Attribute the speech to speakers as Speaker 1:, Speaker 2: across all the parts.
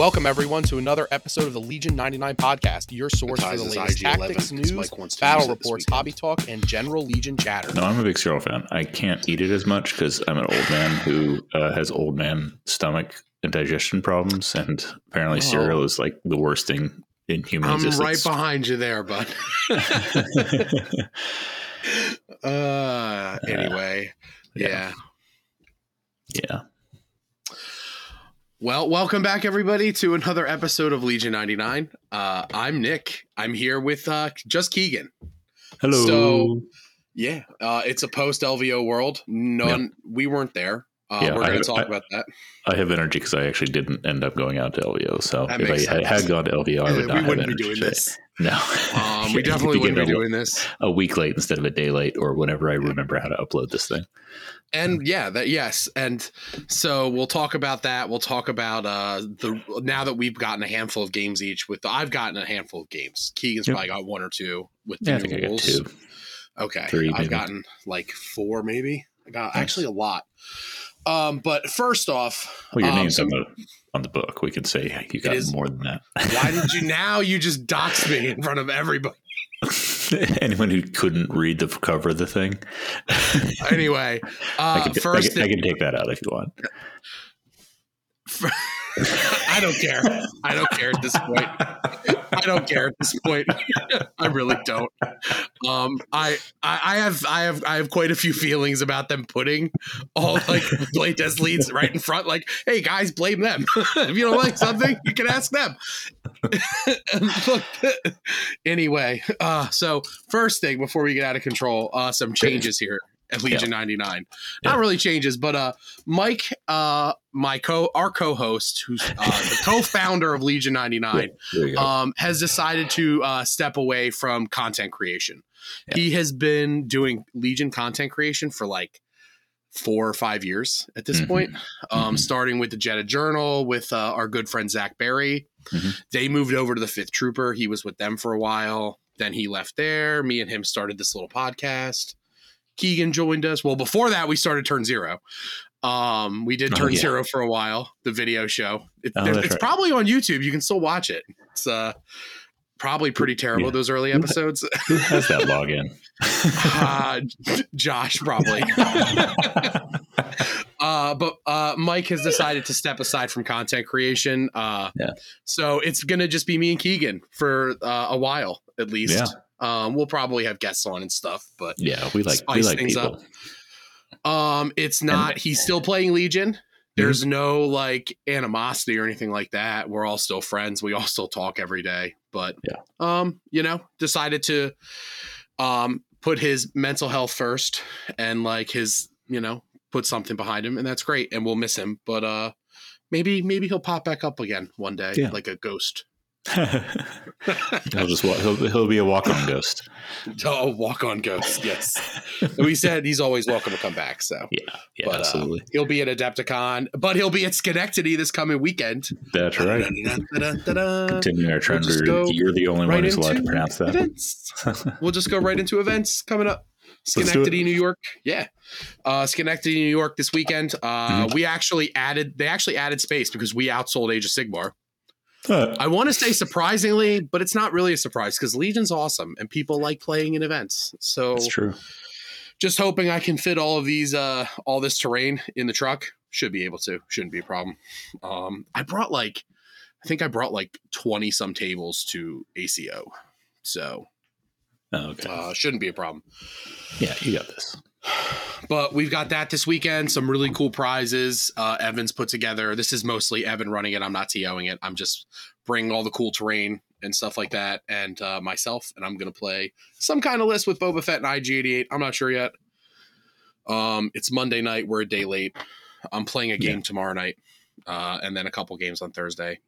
Speaker 1: Welcome, everyone, to another episode of the Legion 99 podcast, your source for the latest tactics, news,
Speaker 2: Mike
Speaker 1: battle
Speaker 2: use it this
Speaker 1: reports, hobby talk, and general Legion chatter.
Speaker 3: No, I'm a big cereal fan. I can't eat it as much because I'm an old man who uh, has old man stomach and digestion problems, and apparently
Speaker 2: Oh.
Speaker 3: cereal is like the worst thing in human
Speaker 2: I'm right behind you there, bud. uh, anyway,
Speaker 3: Yeah.
Speaker 2: yeah.
Speaker 3: yeah,
Speaker 2: Well, welcome back, everybody, to another episode of Legion 99. Uh, I'm Nick. I'm here with uh, just Keegan.
Speaker 3: hello.
Speaker 2: So- Yeah, uh, it's a post LVO world. None, we weren't there. Uh,
Speaker 3: Yeah,
Speaker 2: we're
Speaker 3: I-
Speaker 2: going to talk
Speaker 3: I-
Speaker 2: about that.
Speaker 3: I have energy because I actually didn't end up going out to LVO. So
Speaker 2: That
Speaker 3: if I had,
Speaker 2: sense.
Speaker 3: had gone to LVO, I
Speaker 2: Uh,
Speaker 3: would not
Speaker 2: we
Speaker 3: have
Speaker 2: wouldn't be
Speaker 3: energy
Speaker 2: doing this.
Speaker 3: No,
Speaker 2: Um, we definitely wouldn't be
Speaker 3: a-
Speaker 2: doing this.
Speaker 3: a week late instead of a day late, or whenever I remember how to upload this thing.
Speaker 2: and yeah that yes and so we'll talk about that we'll talk about uh the now that we've gotten a handful of games each with i've gotten a handful of games keegan's
Speaker 3: Yep.
Speaker 2: probably got one or two with the
Speaker 3: Yeah, I think I got
Speaker 2: rules.
Speaker 3: two.
Speaker 2: okay
Speaker 3: Three,
Speaker 2: i've
Speaker 3: maybe.
Speaker 2: gotten like four maybe i got
Speaker 3: Nice.
Speaker 2: actually a lot um but first off
Speaker 3: Well, your
Speaker 2: um,
Speaker 3: name's
Speaker 2: so
Speaker 3: on the on the book. We can say you got more than that.
Speaker 2: why did you now you just doxed me in front of everybody
Speaker 3: Anyone who couldn't read the cover of the thing,
Speaker 2: anyway uh,
Speaker 3: I,
Speaker 2: uh
Speaker 3: can,
Speaker 2: first
Speaker 3: I, can, I can take that out if you want.
Speaker 2: I don't care. I don't care at this point. I don't care at this point. I really don't. Um, I, I, I have, I have, I have quite a few feelings about them putting all like playtest leads right in front. Like, hey guys, blame them. if you don't like something, you can ask them. Look, anyway, uh, so first thing before we get out of control, uh, some changes here at Legion 99.
Speaker 3: Yeah.
Speaker 2: Not really changes, but uh, Mike, uh, my co, our co-host, who's uh, the co-founder of Legion 99,
Speaker 3: There
Speaker 2: um, has decided to uh, step away from content creation.
Speaker 3: Yeah.
Speaker 2: He has been doing Legion content creation for like four or five years at this
Speaker 3: Mhm.
Speaker 2: point, um,
Speaker 3: Mhm.
Speaker 2: starting with the Jetta Journal with uh, our good friend Zach Berry.
Speaker 3: Mhm.
Speaker 2: They moved over to the Fifth Trooper. He was with them for a while. Then he left there. Me and him started this little podcast. Keegan joined us. Well, before that, we started Turn Zero. Um, we did
Speaker 3: Oh,
Speaker 2: Turn
Speaker 3: yeah.
Speaker 2: Zero for a while, the video show. It,
Speaker 3: oh,
Speaker 2: it's
Speaker 3: right.
Speaker 2: probably on YouTube. You can still watch it. It's uh, probably pretty terrible,
Speaker 3: Yeah.
Speaker 2: those early episodes.
Speaker 3: Who has that login?
Speaker 2: uh, Josh, probably. uh, but uh, Mike has decided to step aside from content creation. Uh,
Speaker 3: Yeah.
Speaker 2: So it's going to just be me and Keegan for uh, a while, at least.
Speaker 3: Yeah.
Speaker 2: Um, we'll probably have guests on and stuff, but
Speaker 3: yeah, we like we like
Speaker 2: things
Speaker 3: people.
Speaker 2: Um, it's not. He's still playing Legion.
Speaker 3: Mm-hmm.
Speaker 2: There's no like animosity or anything like that. We're all still friends. We all still talk every day. But
Speaker 3: Yeah.
Speaker 2: um, you know, decided to um put his mental health first and like his, you know, put something behind him, and that's great. And we'll miss him. But uh maybe maybe he'll pop back up again one day,
Speaker 3: Yeah.
Speaker 2: like a ghost.
Speaker 3: he'll just wa- he'll, he'll be a walk on ghost.
Speaker 2: Oh, walk on ghost, yes. and we said he's always welcome to come back. So
Speaker 3: Yeah, yeah,
Speaker 2: But, uh,
Speaker 3: absolutely.
Speaker 2: he'll be at Adepticon, but he'll be at Schenectady this coming weekend.
Speaker 3: That's right. Continuing our trend,
Speaker 2: go
Speaker 3: you're the only
Speaker 2: right
Speaker 3: one who's allowed to pronounce that.
Speaker 2: Events. We'll just go right into events coming up. Schenectady, New York. Yeah. Uh, Schenectady, New York this weekend. Uh,
Speaker 3: Mhm.
Speaker 2: We actually added, they actually added space because we outsold Age of Sigmar. I want to say surprisingly, but it's not really a surprise because Legion's awesome and people like playing in events. So
Speaker 3: That's true.
Speaker 2: just hoping I can fit all of these, uh, all this terrain in the truck. Should be able to. Shouldn't be a problem. Um, I brought like, I think I brought like 20 some tables to ACO. So
Speaker 3: Oh, okay.
Speaker 2: uh, shouldn't be a problem.
Speaker 3: yeah, you got this.
Speaker 2: But we've got that this weekend. Some really cool prizes. Uh, Evan's put together. This is mostly Evan running it. I'm not TOing it. I'm just bringing all the cool terrain and stuff like that, and uh, myself. And I'm gonna play some kind of list with Boba Fett and IG88. I'm not sure yet. Um, it's Monday night. We're a day late. I'm playing a game
Speaker 3: Yeah.
Speaker 2: tomorrow night, uh, and then a couple games on Thursday.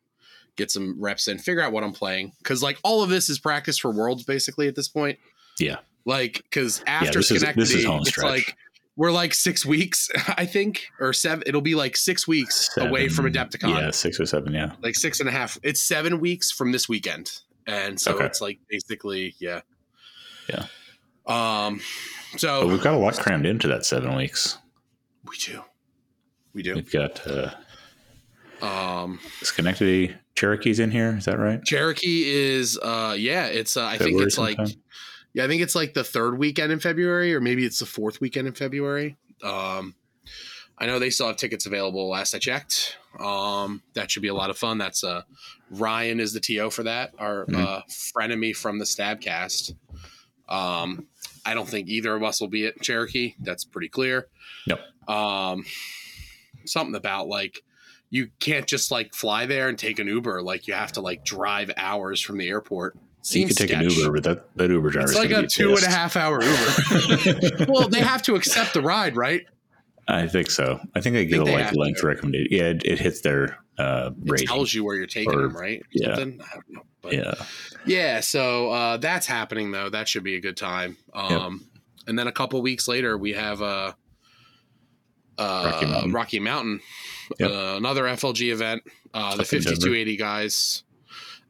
Speaker 2: Get some reps in. Figure out what I'm playing because like all of this is practice for Worlds basically at this point.
Speaker 3: Yeah.
Speaker 2: Like because after
Speaker 3: this is-
Speaker 2: Schenectady,
Speaker 3: this is home
Speaker 2: it's
Speaker 3: stretch.
Speaker 2: like we're like six weeks, I think, or seven. It'll be like six weeks away from
Speaker 3: Seven-
Speaker 2: Adepticon.
Speaker 3: Yeah, six or seven. Yeah.
Speaker 2: Like six and a half. It's seven weeks from this weekend, and so
Speaker 3: Okay.
Speaker 2: it's like basically, yeah,
Speaker 3: Yeah.
Speaker 2: Um.
Speaker 3: But
Speaker 2: So
Speaker 3: we've got a lot crammed into that seven weeks.
Speaker 2: we do, we do.
Speaker 3: We've got uh,
Speaker 2: Um,
Speaker 3: Schenectady Cherokee's in here. Is that right?
Speaker 2: Cherokee is uh yeah, it's uh, I think it's like
Speaker 3: sometime?
Speaker 2: Yeah, I think it's like the third weekend in February or maybe it's the fourth weekend in February. Um I know they still have tickets available last I checked. Um that should be a lot of fun. That's uh Ryan is the TO for that, our
Speaker 3: Mhm.
Speaker 2: uh frenemy from the Stabcast. Um I don't think either of us will be at Cherokee. That's pretty clear.
Speaker 3: Yep.
Speaker 2: Um something about like you can't just like fly there and take an Uber. Like you have to like drive hours from the airport.
Speaker 3: So you
Speaker 2: Seems
Speaker 3: could take an. Uber, but that, that Uber driver
Speaker 2: It's like a two and a half hour Uber. well, they have to accept the ride, right?
Speaker 3: I think so. I think they get
Speaker 2: think
Speaker 3: a
Speaker 2: they
Speaker 3: like
Speaker 2: have
Speaker 3: length
Speaker 2: to.
Speaker 3: recommendation. Yeah, it, it hits their uh,
Speaker 2: It tells you where you're taking
Speaker 3: Or-
Speaker 2: them, right?
Speaker 3: yeah.
Speaker 2: I don't know. But yeah.
Speaker 3: yeah,
Speaker 2: so uh, that's happening though. That should be a good time. Um, And then a couple weeks later, we have uh, uh,
Speaker 3: Rocky Mountain.
Speaker 2: Rocky Mountain,
Speaker 3: Yep.
Speaker 2: uh, another FLG event. Uh, the
Speaker 3: Up in Denver.
Speaker 2: 5280 guys,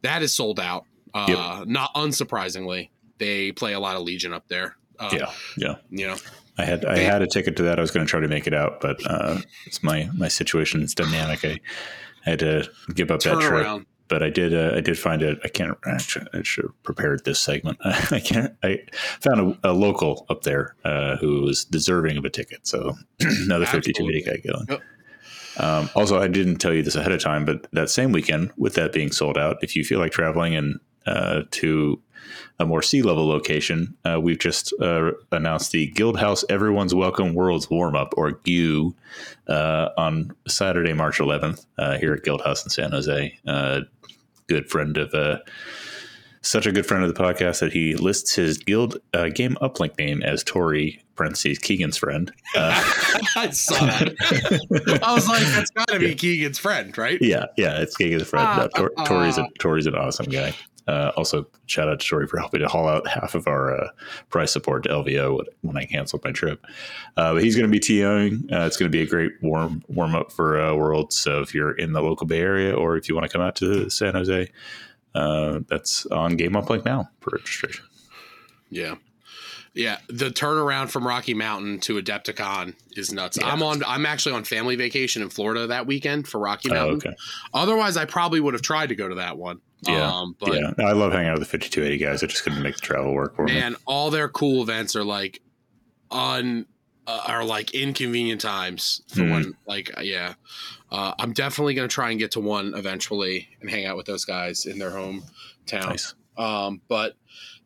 Speaker 2: that is sold out. Uh, Not unsurprisingly, they play a lot of Legion up there. Uh,
Speaker 3: yeah, yeah.
Speaker 2: You know,
Speaker 3: I had I
Speaker 2: They-
Speaker 3: had a ticket to that. I was going to try to make it out, but uh, it's my my situation is dynamic. I, I had to give up that trip.
Speaker 2: around.
Speaker 3: but I did. Uh, I did find it. I can't. Actually, I should have prepared this segment. I can't. I found a, a local up there uh, who was deserving of a ticket. So another fifty-two guy going.
Speaker 2: Yep.
Speaker 3: Um, also, I didn't tell you this ahead of time, but that same weekend, with that being sold out, if you feel like traveling and uh, to a more sea level location, uh, we've just uh, announced the Guild House Everyone's Welcome World's Warm Up or GU uh, on Saturday, March 11th, uh, here at Guild House in San Jose. Uh, good friend of uh, such a good friend of the podcast that he lists his guild uh, game uplink name as Tori parentheses Keegan's friend. Uh,
Speaker 2: I saw that. I was like, that's got to be Keegan's friend, right?
Speaker 3: yeah, yeah, it's Keegan's friend.
Speaker 2: Ah,
Speaker 3: Uh, Tor-
Speaker 2: ah,
Speaker 3: Tori's a
Speaker 2: ah.
Speaker 3: Tori's an awesome guy. Uh, also, shout out to Tori for helping to haul out half of our uh, price support to LVO when I canceled my trip. Uh, but he's going to be TOing. Uh, it's going to be a great warm warm up for uh, Worlds. So if you're in the local Bay Area or if you want to come out to San Jose, uh, that's on Game Uplink now for registration.
Speaker 2: Yeah. Yeah, the turnaround from Rocky Mountain to Adepticon is nuts.
Speaker 3: Yeah.
Speaker 2: I'm on. I'm actually on family vacation in Florida that weekend for Rocky
Speaker 3: Oh,
Speaker 2: Mountain.
Speaker 3: okay.
Speaker 2: Otherwise, I probably would have tried to go to that one.
Speaker 3: Yeah.
Speaker 2: Um, but
Speaker 3: yeah, I love hanging out with the 5280 guys. I just couldn't make the travel work for me.
Speaker 2: man, all their cool events are like on uh, are like inconvenient times for
Speaker 3: Mhm.
Speaker 2: when like uh, yeah. Uh, I'm definitely gonna try and get to one eventually and hang out with those guys in their hometown.
Speaker 3: Nice.
Speaker 2: Um, but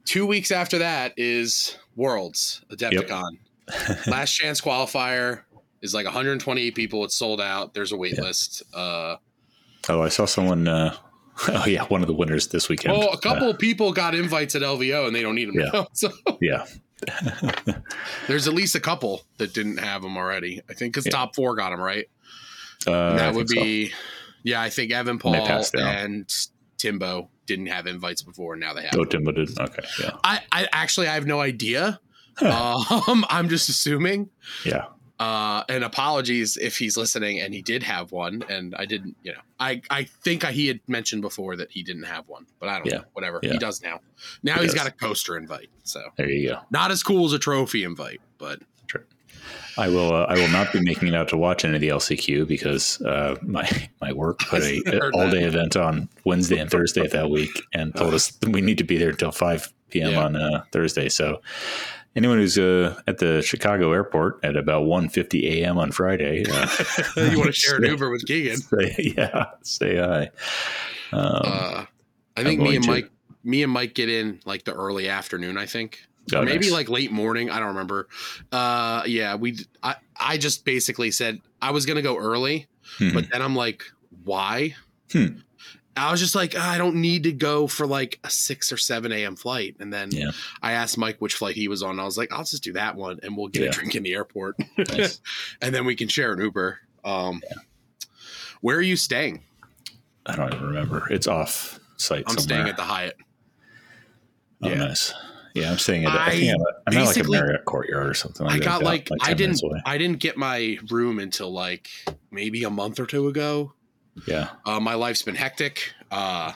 Speaker 2: two weeks after that is Worlds Adepticon. Last chance qualifier is like 128 people. It's sold out. There's a wait
Speaker 3: Yeah.
Speaker 2: list. Uh,
Speaker 3: Oh, I saw someone. Uh, oh, yeah, one of the winners this weekend.
Speaker 2: oh, a
Speaker 3: Uh,
Speaker 2: couple of people got invites at LVO and they don't need them
Speaker 3: Yeah.
Speaker 2: now. So
Speaker 3: yeah.
Speaker 2: there's at least a couple that didn't have them already. I think because
Speaker 3: Yeah.
Speaker 2: top four got them right.
Speaker 3: Uh,
Speaker 2: And
Speaker 3: I
Speaker 2: that would
Speaker 3: think so.
Speaker 2: be, yeah, I think Evan Paul
Speaker 3: down.
Speaker 2: and Timbo didn't have invites before. and Now they have.
Speaker 3: Oh, Timbo did. Okay. Yeah.
Speaker 2: I, I actually I have no idea. um, I'm just assuming.
Speaker 3: Yeah.
Speaker 2: Uh, and apologies if he's listening and he did have one, and I didn't. You know, I I think he had mentioned before that he didn't have one, but I don't
Speaker 3: Yeah.
Speaker 2: know. Whatever
Speaker 3: Yeah.
Speaker 2: he does now. Now
Speaker 3: He
Speaker 2: he's
Speaker 3: does.
Speaker 2: got a coaster invite, so
Speaker 3: There you go.
Speaker 2: not as cool as a trophy invite, but
Speaker 3: I will. Uh, I will not be making it out to watch any of the LCQ because uh, my my work put a
Speaker 2: heard
Speaker 3: all day event on Wednesday and Thursday of that week, and told us that we need to be there until five p.m.
Speaker 2: Yeah.
Speaker 3: on uh, Thursday. So anyone who's uh, at the Chicago airport at about 1.50 a.m. on Friday, uh,
Speaker 2: you want to share an Uber with Keegan?
Speaker 3: say, yeah, say hi. Um,
Speaker 2: Uh, I think me and
Speaker 3: to.
Speaker 2: Mike, me and Mike get in like the early afternoon. I think.
Speaker 3: oh,
Speaker 2: or maybe
Speaker 3: nice.
Speaker 2: like late morning. I don't remember. Uh, yeah, we. I I just basically said I was gonna go early,
Speaker 3: Mhm.
Speaker 2: but then I'm like, why?
Speaker 3: Hmm.
Speaker 2: I was just like, I don't need to go for like a six or seven a.m. flight. And then
Speaker 3: Yeah.
Speaker 2: I asked Mike which flight he was on. I was like, I'll just do that one, and we'll get
Speaker 3: Yeah.
Speaker 2: a drink in the airport,
Speaker 3: Nice.
Speaker 2: and then we can share an Uber. Um, where are you staying?
Speaker 3: I don't even remember. It's off site.
Speaker 2: I'm
Speaker 3: somewhere.
Speaker 2: staying at the Hyatt.
Speaker 3: Oh,
Speaker 2: Yeah.
Speaker 3: nice. Yeah, I'm staying at. I,
Speaker 2: I
Speaker 3: think I'm, I'm at like a Marriott Courtyard or something.
Speaker 2: I
Speaker 3: Like
Speaker 2: got
Speaker 3: that,
Speaker 2: like,
Speaker 3: 10
Speaker 2: I didn't. I didn't get my room until like maybe a month or two ago.
Speaker 3: Yeah,
Speaker 2: Uh, my life's been hectic. Uh,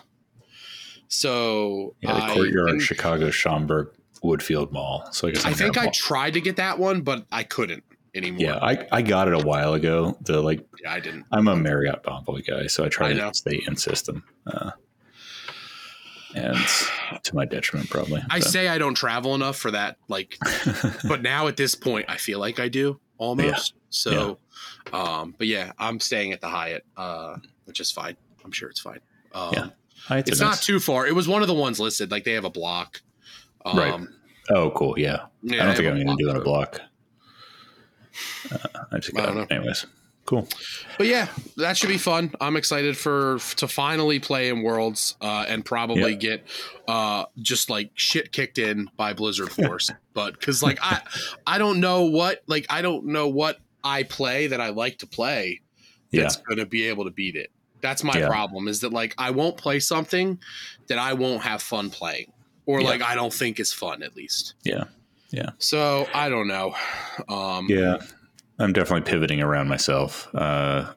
Speaker 2: so
Speaker 3: yeah. The Courtyard,
Speaker 2: think,
Speaker 3: Chicago, Schaumburg, Woodfield Mall. So I guess
Speaker 2: I think I
Speaker 3: Mall.
Speaker 2: tried to get that one, but I couldn't. anymore.
Speaker 3: Yeah, I, I got it a while ago. The like
Speaker 2: Yeah, I didn't.
Speaker 3: I'm a Marriott Bonvoy guy, so I try
Speaker 2: I
Speaker 3: to stay in system. Uh, and to my detriment, probably.
Speaker 2: I
Speaker 3: but-
Speaker 2: say I don't travel enough for that, like, but now at this point, I feel like I do almost. So, um, but yeah, I'm staying at the Hyatt, uh, which is fine. I'm sure it's fine. Um,
Speaker 3: Yeah. Hi,
Speaker 2: it's
Speaker 3: a
Speaker 2: not
Speaker 3: nice-
Speaker 2: too far. It was one of the ones listed. Like they have a block. Um,
Speaker 3: Right. Oh, cool. Yeah.
Speaker 2: yeah,
Speaker 3: I don't think I'm going to do on a block. Uh, I just
Speaker 2: I don't know.
Speaker 3: Anyways, cool.
Speaker 2: But yeah, that should be fun. I'm excited for to finally play in Worlds uh, and probably
Speaker 3: Yeah.
Speaker 2: get uh, just like shit kicked in by Blizzard Force. but because like I I don't know what like I don't know what I play that I like to play
Speaker 3: Yeah.
Speaker 2: that's going to be able to beat it. That's my
Speaker 3: Yeah.
Speaker 2: problem is that like I won't play something that I won't have fun playing or
Speaker 3: Yeah.
Speaker 2: like I don't think is fun at least.
Speaker 3: Yeah. Yeah.
Speaker 2: So I don't know. Um,
Speaker 3: Yeah. I'm definitely pivoting around myself. Uh,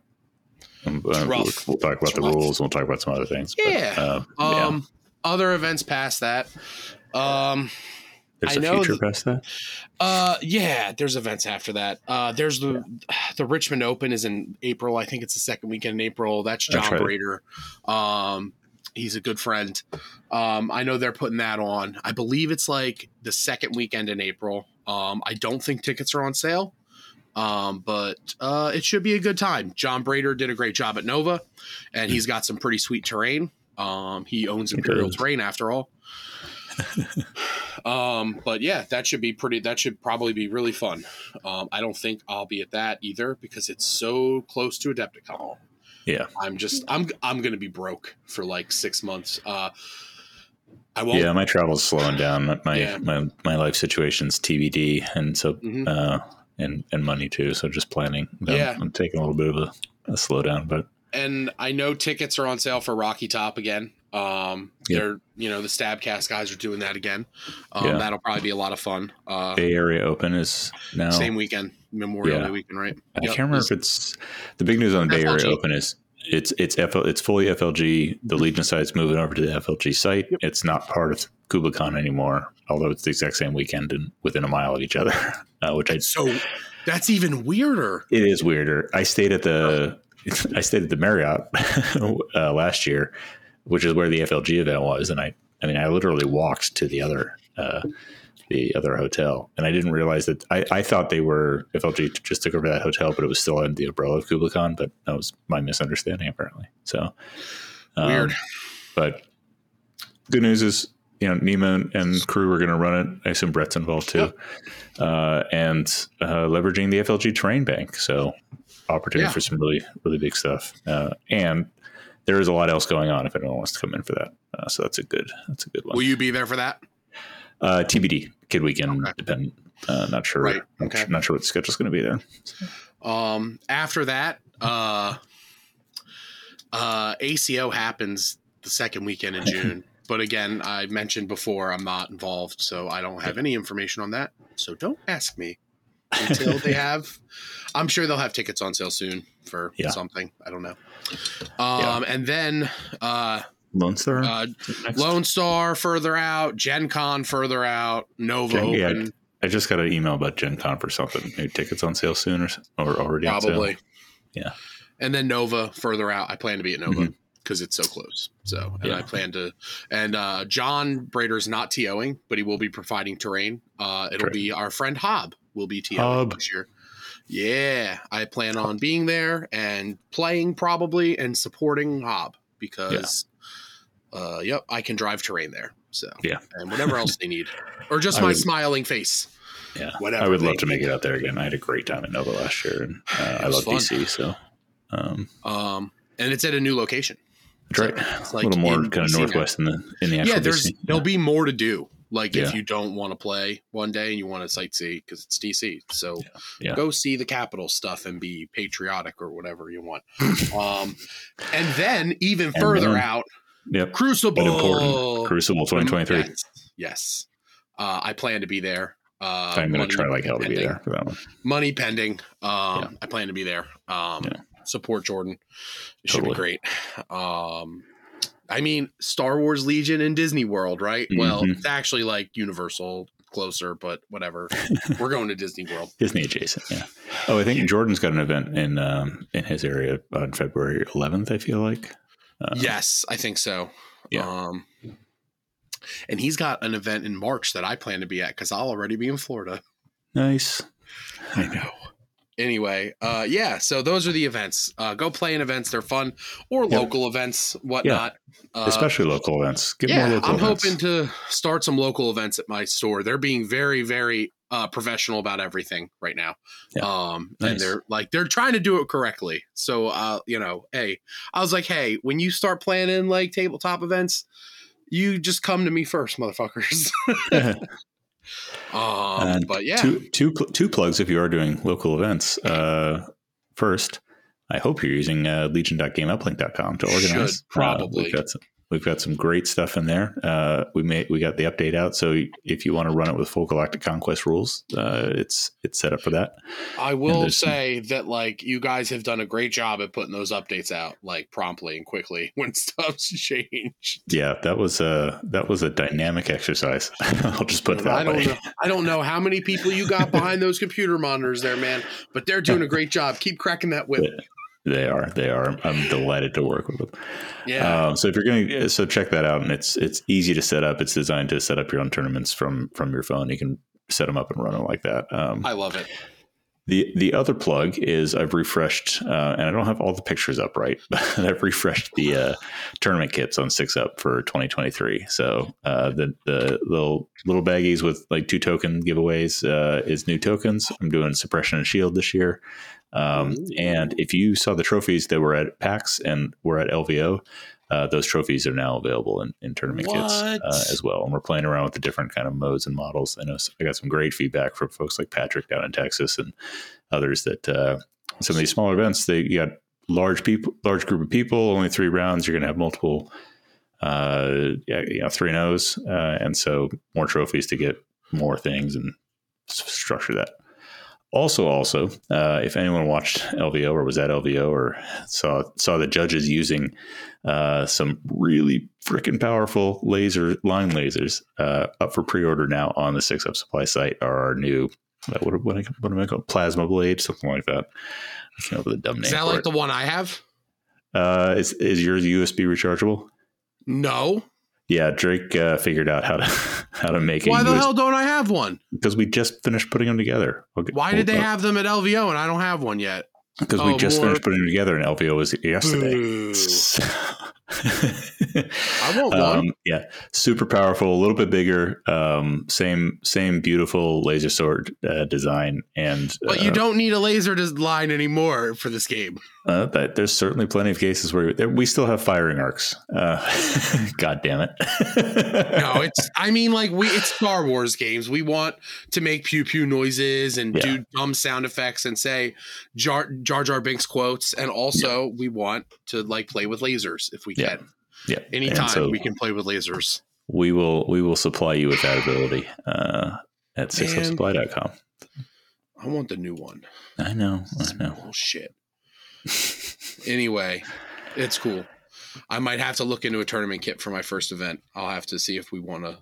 Speaker 3: um, uh, we'll, we'll talk about
Speaker 2: It's
Speaker 3: the
Speaker 2: rough.
Speaker 3: rules. We'll talk about some other things. but,
Speaker 2: Yeah.
Speaker 3: uh, yeah.
Speaker 2: Um, other events past that. Um,
Speaker 3: There's
Speaker 2: I
Speaker 3: a
Speaker 2: know
Speaker 3: future
Speaker 2: that-
Speaker 3: past that.
Speaker 2: uh, yeah, there's events after that. Uh, there's the the Richmond Open is in April. I think it's the second weekend in April. That's
Speaker 3: That's
Speaker 2: John
Speaker 3: right.
Speaker 2: Brader. Um, he's a good friend. Um, I know they're putting that on. I believe it's like the second weekend in April. Um, I don't think tickets are on sale. Um, but uh, it should be a good time. John Brader did a great job at Nova, and he's got some pretty sweet terrain. Um, he owns Imperial. Terrain after all. um, but yeah, that should be pretty. That should probably be really fun. Um, I don't think I'll be at that either because it's so close to Adepticon.
Speaker 3: Yeah.
Speaker 2: I'm just I'm I'm gonna be broke for like six months. Uh, I won't.
Speaker 3: Yeah, my travel's slowing down. My
Speaker 2: Yeah.
Speaker 3: my my life situation's TBD, and so
Speaker 2: Mhm.
Speaker 3: uh, and and money too. So just planning. I'm,
Speaker 2: Yeah.
Speaker 3: I'm taking a little bit of a, a slowdown, but
Speaker 2: and I know tickets are on sale for Rocky Top again. Um,
Speaker 3: Yeah.
Speaker 2: they're you know the Stabcast guys are doing that again. Um,
Speaker 3: Yeah.
Speaker 2: that'll probably be a lot of fun. Uh,
Speaker 3: Bay Area Open is now.
Speaker 2: same weekend, Memorial
Speaker 3: Yeah.
Speaker 2: Day weekend, right?
Speaker 3: I
Speaker 2: Yep.
Speaker 3: can't remember if it's the big news on the Bay Area Open is it's it's FL, it's fully FLG. The Legion is moving over to the FLG site. It's not part of KublaCon anymore, although it's the exact same weekend and within a mile of each other. Uh, which I
Speaker 2: So that's even weirder.
Speaker 3: it is weirder. I stayed at the I stayed at the Marriott uh, last year, which is where the FLG event was, and I I mean I literally walked to the other uh, the other hotel, and I didn't realize that I, I thought they were FLG just took over that hotel, but it was still under the umbrella of KublaCon, but that was my misunderstanding apparently. So um,
Speaker 2: Weird.
Speaker 3: but good news is you know Nemo and crew are going to run it. I assume Brett's involved too, uh, and uh, leveraging the FLG terrain bank. So opportunity
Speaker 2: Yeah.
Speaker 3: for some really really big stuff. Uh, and there is a lot else going on if anyone wants to come in for that. Uh, so that's a good that's a good one.
Speaker 2: Will you be there for that?
Speaker 3: Uh, TBD Kid Weekend
Speaker 2: Okay.
Speaker 3: depend. Uh, not sure.
Speaker 2: Right,
Speaker 3: Not,
Speaker 2: okay.
Speaker 3: sure- not sure what the schedule's going to be there.
Speaker 2: Um, after that, uh, uh, ACO happens the second weekend in June. but again, I mentioned before I'm not involved, so I don't have any information on that. So don't ask me until they have. I'm sure they'll have tickets on sale soon for
Speaker 3: Yeah.
Speaker 2: something. I don't know. Um, and then uh,
Speaker 3: Lone Star.
Speaker 2: uh. Lone Star further out, Gen Con further out, Nova
Speaker 3: Gen- yeah,
Speaker 2: Open.
Speaker 3: I just got an email about Gen Con for something. Maybe tickets on sale soon or, or already on sale.
Speaker 2: Probably.
Speaker 3: Yeah.
Speaker 2: And then Nova further out. I plan to be at Nova
Speaker 3: Mhm.
Speaker 2: because it's so close. So, and
Speaker 3: Yeah.
Speaker 2: I plan to. And uh, John Brader's not TOing, but he will be providing terrain. Uh, it'll
Speaker 3: Great.
Speaker 2: be our friend Hob will be TOing
Speaker 3: Hob.
Speaker 2: this year. Yeah, I plan on being there and playing probably and supporting Hob because, uh, yep, I can drive terrain there. So
Speaker 3: Yeah.
Speaker 2: and whatever else they need, or just
Speaker 3: I
Speaker 2: my
Speaker 3: would-
Speaker 2: smiling face.
Speaker 3: Yeah,
Speaker 2: Whatever
Speaker 3: I would love to make it out there again. I had a great time at Nova last year, and uh, I love
Speaker 2: fun.
Speaker 3: DC. So, um,
Speaker 2: Um, and it's at a new location.
Speaker 3: that's right.
Speaker 2: It's
Speaker 3: a little more kind of northwest in the in the actual
Speaker 2: yeah, there's
Speaker 3: DC.
Speaker 2: there'll be more to do. Like if you don't want to play one day and you want to sightsee because it's DC, so
Speaker 3: Yeah.
Speaker 2: go see the capital stuff and be patriotic or whatever you want. um, and then even
Speaker 3: And
Speaker 2: further
Speaker 3: then-
Speaker 2: out,
Speaker 3: Yep,
Speaker 2: Crucible,
Speaker 3: important. Crucible 2023.
Speaker 2: Yes, yes. Uh, I plan to be there. Uh,
Speaker 3: I'm going to try like hell to be there for that one.
Speaker 2: Money pending. Um,
Speaker 3: Yeah.
Speaker 2: I plan to be there. Um,
Speaker 3: Yeah.
Speaker 2: Support Jordan. It should be great. Um, I mean, Star Wars Legion in Disney World, right? Well,
Speaker 3: Mhm.
Speaker 2: it's actually like Universal closer, but whatever. We're going to Disney World.
Speaker 3: Disney adjacent, yeah. Oh, I think Jordan's got an event in um, in his area on February 11th. I feel like. Uh,
Speaker 2: yes, I think so.
Speaker 3: Yeah.
Speaker 2: Um, and he's got an event in March that I plan to be at because I'll already be in Florida.
Speaker 3: Nice.
Speaker 2: I know. Anyway, uh, yeah. So those are the events. Uh, go play in events; they're fun, or
Speaker 3: Yeah.
Speaker 2: local events, whatnot. Uh,
Speaker 3: Especially local events. Get
Speaker 2: yeah,
Speaker 3: more local
Speaker 2: I'm
Speaker 3: events.
Speaker 2: hoping to start some local events at my store. They're being very, very uh, professional about everything right now.
Speaker 3: Yeah.
Speaker 2: Um,
Speaker 3: Nice.
Speaker 2: and they're like they're trying to do it correctly. So, uh, you know, hey, I was like, hey, when you start planning like tabletop events, you just come to me first, motherfuckers. um,
Speaker 3: And
Speaker 2: but yeah,
Speaker 3: two, two, pl- two plugs if you are doing local events. Uh, first, I hope you're using uh, legion.gameuplink.com to organize.
Speaker 2: Should, probably.
Speaker 3: Uh, we've, got some, we've got some great stuff in there. Uh, we made we got the update out, so if you want to run it with full Galactic Conquest rules, uh, it's it's set up for that.
Speaker 2: I will
Speaker 3: there's some-
Speaker 2: say that like you guys have done a great job at putting those updates out like promptly and quickly when stuff's changed.
Speaker 3: Yeah, that was a that was a dynamic exercise. I'll just put that
Speaker 2: I don't
Speaker 3: way.
Speaker 2: know. I don't know how many people you got behind those computer monitors there, man, but they're doing a great job. Keep cracking that whip.
Speaker 3: They are. They are. I'm delighted to work with them.
Speaker 2: Yeah.
Speaker 3: Um, so if you're going to, so check that out, and it's it's easy to set up. It's designed to set up your own tournaments from from your phone. You can set them up and run them like that. Um,
Speaker 2: I love it.
Speaker 3: the the other plug is I've refreshed, uh, and I don't have all the pictures up right, but I've refreshed the uh, tournament kits on Six Up for 2023. So uh, the the little little baggies with like two token giveaways uh, is new tokens. I'm doing Suppression and Shield this year. Um, and if you saw the trophies that were at PAX and were at LVO, uh, those trophies are now available in, in tournament kits uh, as well. And we're playing around with the different kind of modes and models. I know I got some great feedback from folks like Patrick down in Texas and others that uh, some of these smaller events they you got large people, large group of people, only three rounds. You're going to have multiple, uh, yeah, you know, three nos, uh, and so more trophies to get more things and structure that. Also, also, uh, if anyone watched LVO or was at LVO or saw saw the judges using uh, some really freaking powerful laser line lasers uh, up for pre order now on the Six Up Supply site are our new uh, what what, what am I called plasma blade something like that. I can't remember the dumb name.
Speaker 2: Is that like
Speaker 3: it.
Speaker 2: the one I have?
Speaker 3: uh, is is yours USB rechargeable?
Speaker 2: No.
Speaker 3: Yeah, Drake uh, figured out how to how to make
Speaker 2: it.
Speaker 3: Why
Speaker 2: the hell don't I have one?
Speaker 3: because we just finished putting them together. Okay,
Speaker 2: Why did they have them at LVO and I don't have one yet?
Speaker 3: Because we
Speaker 2: Oh,
Speaker 3: just
Speaker 2: more-
Speaker 3: finished putting them together, and LVO was yesterday.
Speaker 2: I want one.
Speaker 3: um, yeah, super powerful, a little bit bigger, um, same same beautiful laser sword uh, design, and
Speaker 2: but
Speaker 3: uh,
Speaker 2: you don't need a laser line anymore for this game.
Speaker 3: Uh, but there's certainly plenty of cases where there, we still have firing arcs. Uh, God damn it!
Speaker 2: No, it's I mean like we it's Star Wars games. We want to make pew pew noises and
Speaker 3: Yeah.
Speaker 2: do dumb sound effects and say Jar Jar, Jar Binks quotes and also we want to like play with lasers if we
Speaker 3: Yeah.
Speaker 2: can.
Speaker 3: Yeah,
Speaker 2: Anytime
Speaker 3: And so
Speaker 2: we can play with lasers.
Speaker 3: we will we will supply you with that ability uh, at sixupsupply.com.
Speaker 2: I want the new one.
Speaker 3: I know, I know.
Speaker 2: Bullshit. anyway, it's cool. I might have to look into a tournament kit for my first event. I'll have to see if we want to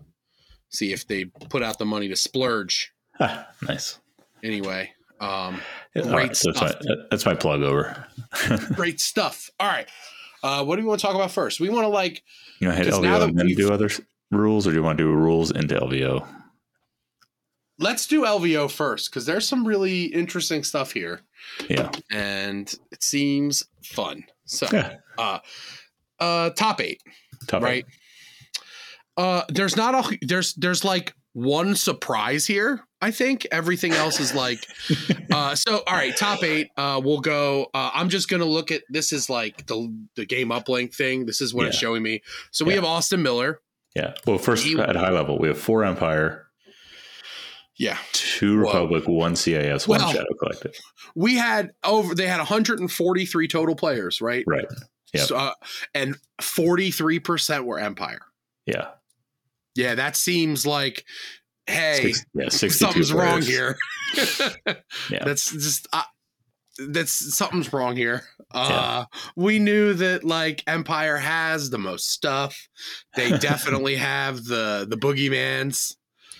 Speaker 2: see if they put out the money to splurge.
Speaker 3: Ah, nice.
Speaker 2: Anyway, um, Great
Speaker 3: right, so that's my,
Speaker 2: stuff.
Speaker 3: that's my plug over.
Speaker 2: great stuff. All right. Uh, what do we want to talk about first? We want to like
Speaker 3: You know hit LVO and then do other rules, or do you want to do rules into LVO?
Speaker 2: let's do LVO first because there's some really interesting stuff here,
Speaker 3: Yeah,
Speaker 2: and it seems fun. So,
Speaker 3: yeah.
Speaker 2: uh, uh, top eight,
Speaker 3: Top
Speaker 2: right? Uh, there's not a there's there's like one surprise here. I think everything else is like. uh, so all right, top eight. Uh, we'll go. Uh, I'm just gonna look at this is like the the game uplink thing. This is what it's showing me. So we
Speaker 3: Yeah.
Speaker 2: have Austin Miller.
Speaker 3: Yeah. Well, first
Speaker 2: He-
Speaker 3: at high level, we have four Empire,
Speaker 2: Yeah,
Speaker 3: two. Republic, one CIS, one
Speaker 2: Well-
Speaker 3: Shadow Collective.
Speaker 2: we had over. They had 143 total players, right?
Speaker 3: Right. Yep.
Speaker 2: So, uh, and 43 percent were Empire.
Speaker 3: Yeah.
Speaker 2: Yeah, that seems like, hey,
Speaker 3: Six, yeah. 62
Speaker 2: something's wrong here.
Speaker 3: Yeah.
Speaker 2: That's just uh, that's something's wrong here. Uh we knew that like Empire has the most stuff. They definitely have the the boogeymans.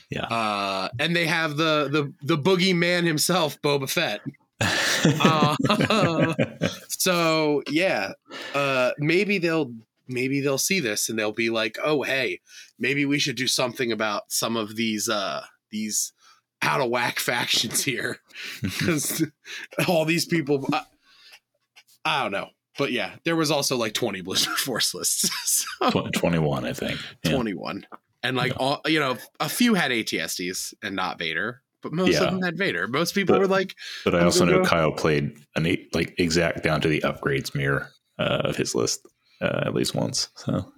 Speaker 3: Yeah.
Speaker 2: Uh, and they have the the the boogeyman himself, Boba Fett. Uh, so yeah, uh, maybe they'll maybe they'll see this and they'll be like, oh hey, maybe we should do something about some of these uh these out of whack factions here because all these people. I, I don't know. But yeah, there was also like 20 Blizzard Force lists. so,
Speaker 3: 21, I think. Yeah.
Speaker 2: 21. And like all you know, a few had AT-STs and not Vader, but most
Speaker 3: Yeah.
Speaker 2: of them had Vader. Most people
Speaker 3: But-
Speaker 2: were like,
Speaker 3: But I also know
Speaker 2: go-
Speaker 3: Kyle played an eight, like exact down to the upgrades mirror uh, of his list uh, at least once. So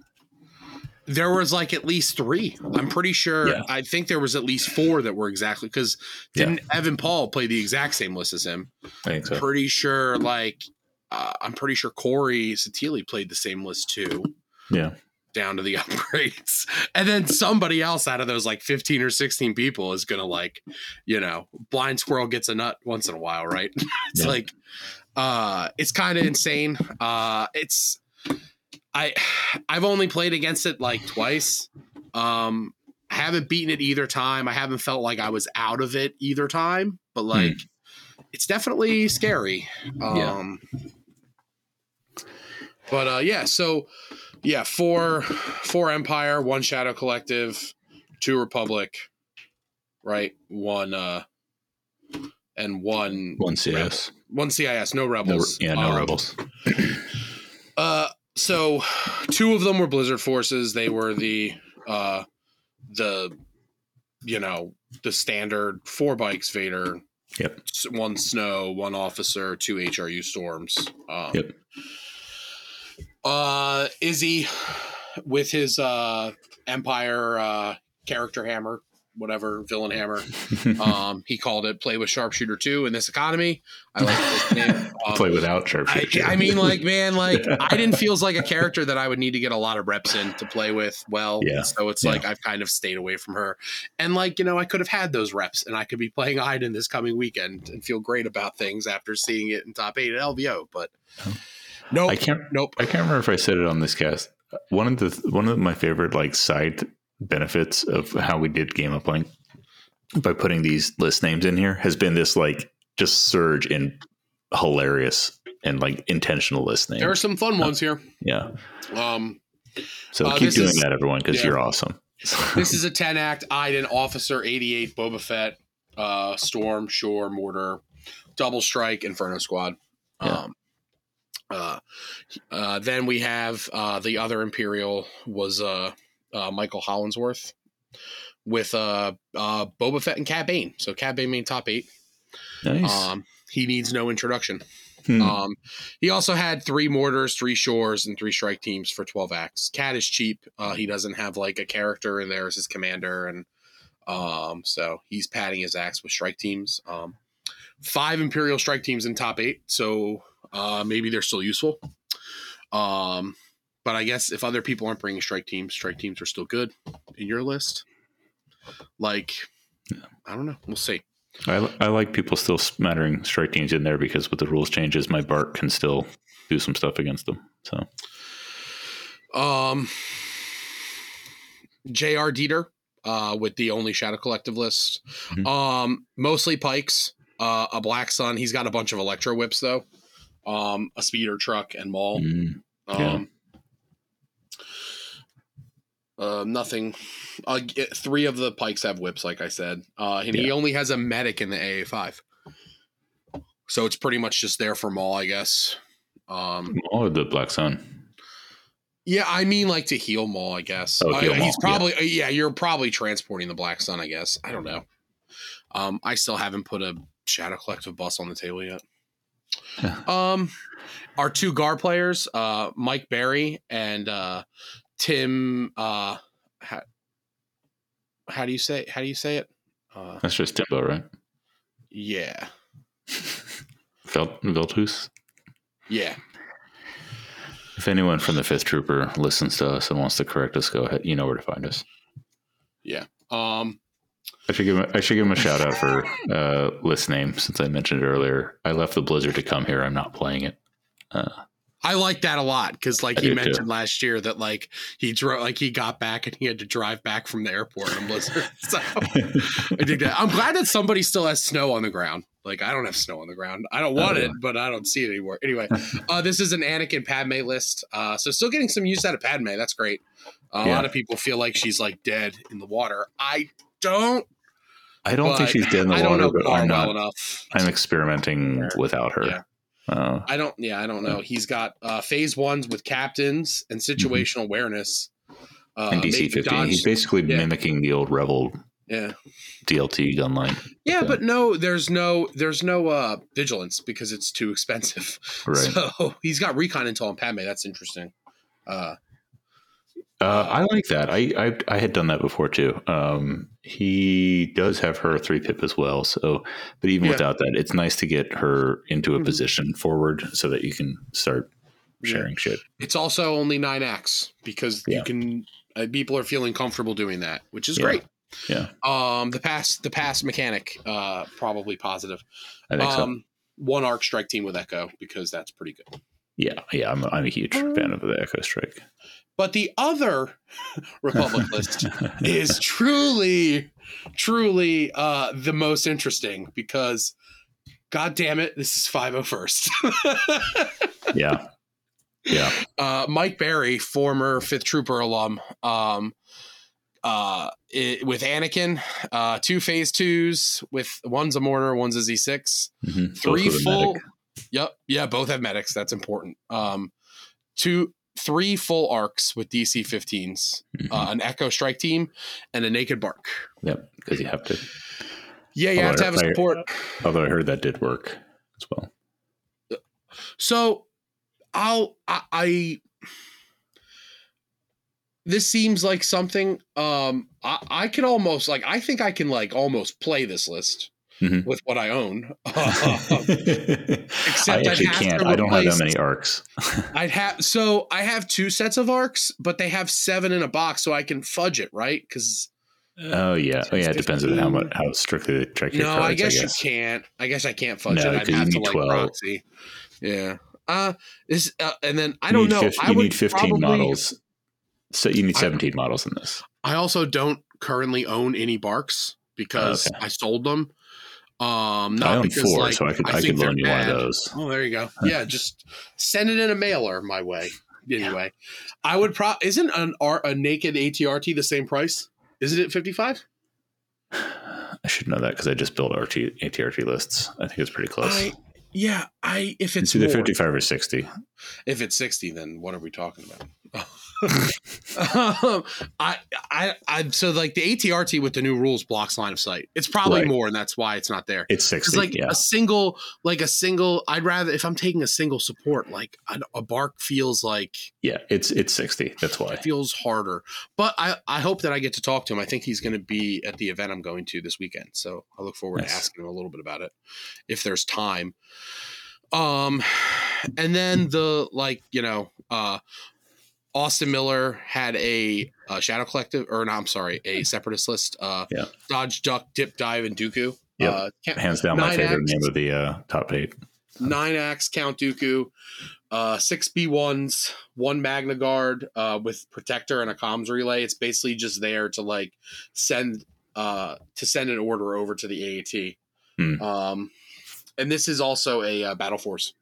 Speaker 2: there was like at least three. I'm pretty sure.
Speaker 3: Yeah.
Speaker 2: I think there was at least four that were exactly because didn't Evan Paul play the exact same list as him?
Speaker 3: I so.
Speaker 2: Pretty sure. Like uh, I'm pretty sure Corey Satili played the same list too.
Speaker 3: Yeah.
Speaker 2: down to the upgrades. And then somebody else out of those like 15 or 16 people is going to like, you know, blind squirrel gets a nut once in a while, right? it's
Speaker 3: Yeah.
Speaker 2: like uh it's kind of insane. Uh it's I I've only played against it like twice. Um I haven't beaten it either time. I haven't felt like I was out of it either time, but like it's definitely scary.
Speaker 3: Yeah.
Speaker 2: Um but uh yeah, so yeah, four four Empire, one Shadow Collective, two Republic, right? One uh and one
Speaker 3: One CS.
Speaker 2: one CIS, no
Speaker 3: No,
Speaker 2: rebels.
Speaker 3: yeah, no
Speaker 2: Uh,
Speaker 3: rebels.
Speaker 2: Uh, so two of them were Blizzard forces. They were the uh, the you know the standard four bikes Vader.
Speaker 3: Yep.
Speaker 2: One snow, one officer, two HRU storms. Um,
Speaker 3: Yep.
Speaker 2: Uh, Izzy with his uh Empire uh character hammer, whatever villain hammer. Um, he called it "Play with Sharpshooter 2 in this economy. I like this name. Um,
Speaker 3: Play without
Speaker 2: I,
Speaker 3: sharpshooter.
Speaker 2: I mean, like, man, like, I didn't feels like a character that I would need to get a lot of reps in to play with well.
Speaker 3: Yeah.
Speaker 2: So it's
Speaker 3: Yeah.
Speaker 2: like I've kind of stayed away from her. And, like, you know, I could have had those reps and I could be playing Iden this coming weekend and feel great about things after seeing it in top eight at LVO. But nope.
Speaker 3: I can't.
Speaker 2: nope.
Speaker 3: I can't remember if I said it on this cast. One of the one of my favorite like side benefits of how we did game uplink by putting these list names in here has been this like just surge in hilarious and like intentional list names.
Speaker 2: There are some fun ones here.
Speaker 3: yeah.
Speaker 2: Um,
Speaker 3: So
Speaker 2: Uh,
Speaker 3: keep doing
Speaker 2: is-
Speaker 3: that, everyone, because
Speaker 2: yeah.
Speaker 3: you're awesome.
Speaker 2: this is a 10 act Iden, Officer 88, Boba Fett, uh, Storm, Shore, Mortar, Double Strike, Inferno Squad.
Speaker 3: Yeah.
Speaker 2: Um, uh, uh, then we have uh, the other Imperial was uh, uh, Michael Hollinsworth with uh, uh, Boba Fett and Cad Bane. So Cad Bane made top eight.
Speaker 3: nice.
Speaker 2: Um, he needs no introduction.
Speaker 3: Hmm.
Speaker 2: Um, he also had three mortars, three shores, and three strike teams for 12 acts. Cad is cheap. Uh, he doesn't have like a character in there as his commander. And um, so he's padding his acts with strike teams. Um, five Imperial strike teams in top eight. So uh, maybe they're still useful. Um, but I guess if other people aren't bringing strike teams, strike teams are still good in your list. Like, I don't know. We'll see.
Speaker 3: I, I like people still smattering strike teams in there because with the rules changes, my Bart can still do some stuff against them. So
Speaker 2: Um, J.R. Dieter uh, with the only Shadow Collective list.
Speaker 3: Mhm.
Speaker 2: Um, mostly Pikes, uh, a Black Sun. He's got a bunch of Electro Whips, though. Um, a speeder truck and Maul.
Speaker 3: mm,
Speaker 2: Um, uh, nothing. Uh, three of the Pikes have whips, like I said. Uh, and he only has a medic in the AA5. So it's pretty much just there for Maul, I guess. Um,
Speaker 3: of the Black Sun.
Speaker 2: Yeah, I mean, like to heal Maul, I guess.
Speaker 3: Oh,
Speaker 2: Uh,
Speaker 3: heal
Speaker 2: he's probably uh, yeah. You're probably transporting the Black Sun, I guess. I don't know. Um, I still haven't put a Shadow Collective bus on the table yet. um, our two Gar players, uh, Mike Barry and uh, Tim. Uh, how, how do you say? How do you say it? Uh,
Speaker 3: That's just Timbo, right?
Speaker 2: yeah,
Speaker 3: Vel- Veltus.
Speaker 2: yeah.
Speaker 3: If anyone from the Fifth Trooper listens to us and wants to correct us, go ahead. You know where to find us. Yeah.
Speaker 2: Um,
Speaker 3: I should give him, I should give him a shout out for uh, list name since I mentioned it earlier. I left the Blizzard to come here. I'm not playing it. Uh,
Speaker 2: I like that a lot because, like
Speaker 3: I
Speaker 2: he
Speaker 3: do, too.
Speaker 2: mentioned last year, that like he drove, like he got back and he had to drive back from the airport in Blizzard. So I think that I'm glad that somebody still has snow on the ground. Like I don't have snow on the ground. I don't want
Speaker 3: Oh,
Speaker 2: it, but I don't see it anymore. Anyway, uh, this is an Anakin Padme list. Uh, so still getting some use out of Padme. That's great. Uh, A
Speaker 3: Yeah.
Speaker 2: lot of people feel like she's like dead in the water. I don't.
Speaker 3: I don't think she's dead in the
Speaker 2: I don't
Speaker 3: water,
Speaker 2: know
Speaker 3: but I'm
Speaker 2: well
Speaker 3: not.
Speaker 2: enough.
Speaker 3: I'm experimenting without her.
Speaker 2: Yeah.
Speaker 3: Uh,
Speaker 2: I don't. Yeah, I don't know. He's got uh, phase ones with captains and situational awareness. Uh,
Speaker 3: and DC 15. He's basically
Speaker 2: yeah.
Speaker 3: mimicking the old Rebel
Speaker 2: yeah,
Speaker 3: DLT gun line.
Speaker 2: yeah, but no, there's no, there's no uh, vigilance because it's too expensive.
Speaker 3: Right.
Speaker 2: So he's got recon intel on Padme. That's interesting. Uh,
Speaker 3: Uh, I like that. I, I I had done that before too. Um, he does have her three pip as well. So, but even
Speaker 2: Yeah.
Speaker 3: without that, it's nice to get her into a
Speaker 2: Mhm.
Speaker 3: position forward so that you can start
Speaker 2: Yeah.
Speaker 3: sharing shit.
Speaker 2: it's also only nine X because you can. Uh, people are feeling comfortable doing that, which is
Speaker 3: Yeah.
Speaker 2: great.
Speaker 3: Yeah,
Speaker 2: Um, the pass, the pass mechanic, uh, probably positive.
Speaker 3: I think so.
Speaker 2: Um, one arc strike team with Echo because that's pretty good.
Speaker 3: Yeah, yeah. I'm I'm a huge fan of the Echo Strike.
Speaker 2: But the other Republic list is truly, truly uh, the most interesting because, god damn it, this is 501st.
Speaker 3: yeah, yeah.
Speaker 2: uh, Mike Barry, former Fifth Trooper alum, um, uh, i with Anakin, uh, two phase twos with one's a mortar, one's a Z6.
Speaker 3: Mhm.
Speaker 2: Three full
Speaker 3: medic.
Speaker 2: yep yeah both have medics that's important um two three full arcs with dc 15s
Speaker 3: Mhm.
Speaker 2: uh, an echo strike team and a naked bark
Speaker 3: Yep, because you have to.
Speaker 2: yeah you
Speaker 3: Although
Speaker 2: have to have a
Speaker 3: I-
Speaker 2: support
Speaker 3: Although I heard that did work as well.
Speaker 2: so i'll i, I this seems like something um I, I could almost like i think i can like almost play this list
Speaker 3: Mhm.
Speaker 2: with what i own
Speaker 3: I
Speaker 2: I'd
Speaker 3: actually
Speaker 2: have
Speaker 3: can't. I don't have that many arcs.
Speaker 2: I'd have so I have two sets of arcs, but they have seven in a box, so I can fudge it, right? Because
Speaker 3: Oh yeah, oh yeah. It depends on how much how strictly they track your
Speaker 2: no,
Speaker 3: cards.
Speaker 2: I guess, you can't. I guess I can't fudge
Speaker 3: No,
Speaker 2: it. I'd
Speaker 3: 'cause you
Speaker 2: have to
Speaker 3: need
Speaker 2: like
Speaker 3: 12.
Speaker 2: proxy. Yeah. Uh, this uh, and then I
Speaker 3: You
Speaker 2: don't know.
Speaker 3: fif-
Speaker 2: I
Speaker 3: you
Speaker 2: would
Speaker 3: need fifteen
Speaker 2: probably-
Speaker 3: models. So you need
Speaker 2: I-
Speaker 3: seventeen models in this.
Speaker 2: I also don't currently own any barks because
Speaker 3: Okay.
Speaker 2: I sold them. Um, not
Speaker 3: I own
Speaker 2: because
Speaker 3: four,
Speaker 2: like,
Speaker 3: so I could I,
Speaker 2: think
Speaker 3: could loan
Speaker 2: they're
Speaker 3: you one of those.
Speaker 2: Oh, there you go. Yeah, just send it in a mailer my way. Anyway, I would pro. Isn't an R a naked ATRT the same price? Isn't it fifty five?
Speaker 3: I should know that because I just built RT ATRT lists. I think it's pretty close.
Speaker 2: I yeah. I if
Speaker 3: it's
Speaker 2: it's
Speaker 3: either
Speaker 2: more,
Speaker 3: fifty-five or sixty.
Speaker 2: if it's sixty, then what are we talking about? um, I, I, I, so like the ATRT with the new rules blocks line of sight. It's probably
Speaker 3: Right.
Speaker 2: more, and that's why it's not there.
Speaker 3: It's
Speaker 2: Because
Speaker 3: sixty.
Speaker 2: like
Speaker 3: yeah,
Speaker 2: a single, like a single, I'd rather if I'm taking a single support, like a, a bark feels like
Speaker 3: yeah. It's it's sixty. That's why.
Speaker 2: it feels harder. But I, I hope that I get to talk to him. I think he's going to be at the event I'm going to this weekend, so I look forward
Speaker 3: Nice.
Speaker 2: to asking him a little bit about it if there's time. Um, and then the like you know, uh, Austin Miller had a, uh Shadow Collective, or no, I'm sorry, a Separatist list. Uh,
Speaker 3: Yeah.
Speaker 2: Dodge, Duck, Dip, Dive, and Dooku.
Speaker 3: Yep.
Speaker 2: Uh,
Speaker 3: Hands down, my favorite
Speaker 2: X.
Speaker 3: name of the uh, top eight.
Speaker 2: nine axe Count Dooku, uh, six B ones, one Magna Guard uh, with protector and a comms relay. It's basically just there to like send uh, to send an order over to the AAT.
Speaker 3: Hmm.
Speaker 2: Um, and this is also a uh, Battle Force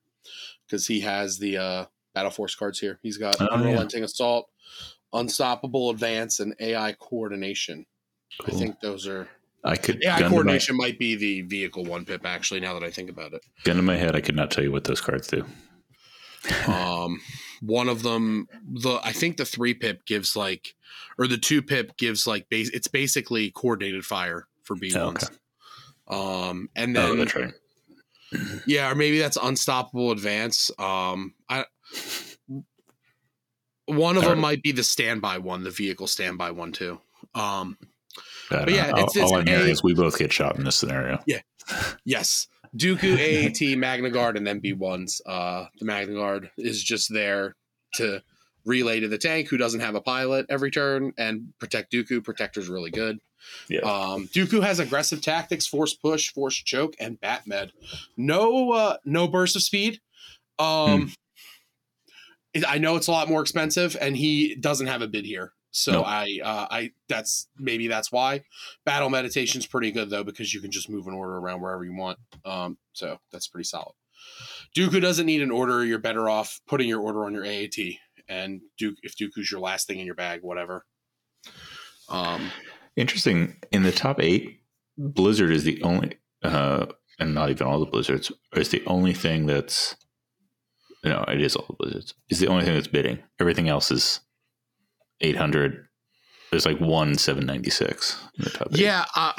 Speaker 2: because he has the uh, Battle Force cards here. He's got
Speaker 3: Oh, yeah.
Speaker 2: Unrelenting Assault, Unstoppable Advance, and AI Coordination.
Speaker 3: Cool.
Speaker 2: I think those are
Speaker 3: I could
Speaker 2: AI
Speaker 3: to, my,
Speaker 2: Coordination might be the vehicle one pip actually. Now that I think about it.
Speaker 3: gun to my head, I could not tell you what those cards do.
Speaker 2: um one of them the i think the three pip gives like or the two pip gives like base it's basically coordinated fire for b
Speaker 3: Oh,
Speaker 2: ones um and
Speaker 3: Oh,
Speaker 2: then
Speaker 3: that's right.
Speaker 2: Yeah or maybe that's unstoppable advance um i one of them might be the standby one the vehicle standby one too um but yeah,
Speaker 3: know.
Speaker 2: it's-
Speaker 3: all,
Speaker 2: it's
Speaker 3: all I know is we both get shot in this scenario.
Speaker 2: Yeah, yes. Dooku, AAT, Magna Guard, and then B1s. Uh, the Magna Guard is just there to relay to the tank who doesn't have a pilot every turn and protect Dooku. Protector's really good.
Speaker 3: Yeah.
Speaker 2: Um, Dooku has aggressive tactics, force push, force choke, and bat med. No, uh, no burst of speed. Um, I know it's a lot more expensive, and he doesn't have a bid here. So. I, uh, I that's maybe that's why battle meditation's pretty good though because you can just move an order around wherever you want. Um, so that's pretty solid. Dooku doesn't need an order. You're better off putting your order on your AAT, and Duke if Duke Dooku's your last thing in your bag, whatever. Um,
Speaker 3: Interesting. In the top eight, Blizzard is the only, uh, and not even all the Blizzards, is the only thing that's, no, it is all the Blizzards, is the only thing that's bidding. Everything else is 800. There's like one 796 in the top eight.
Speaker 2: yeah, uh,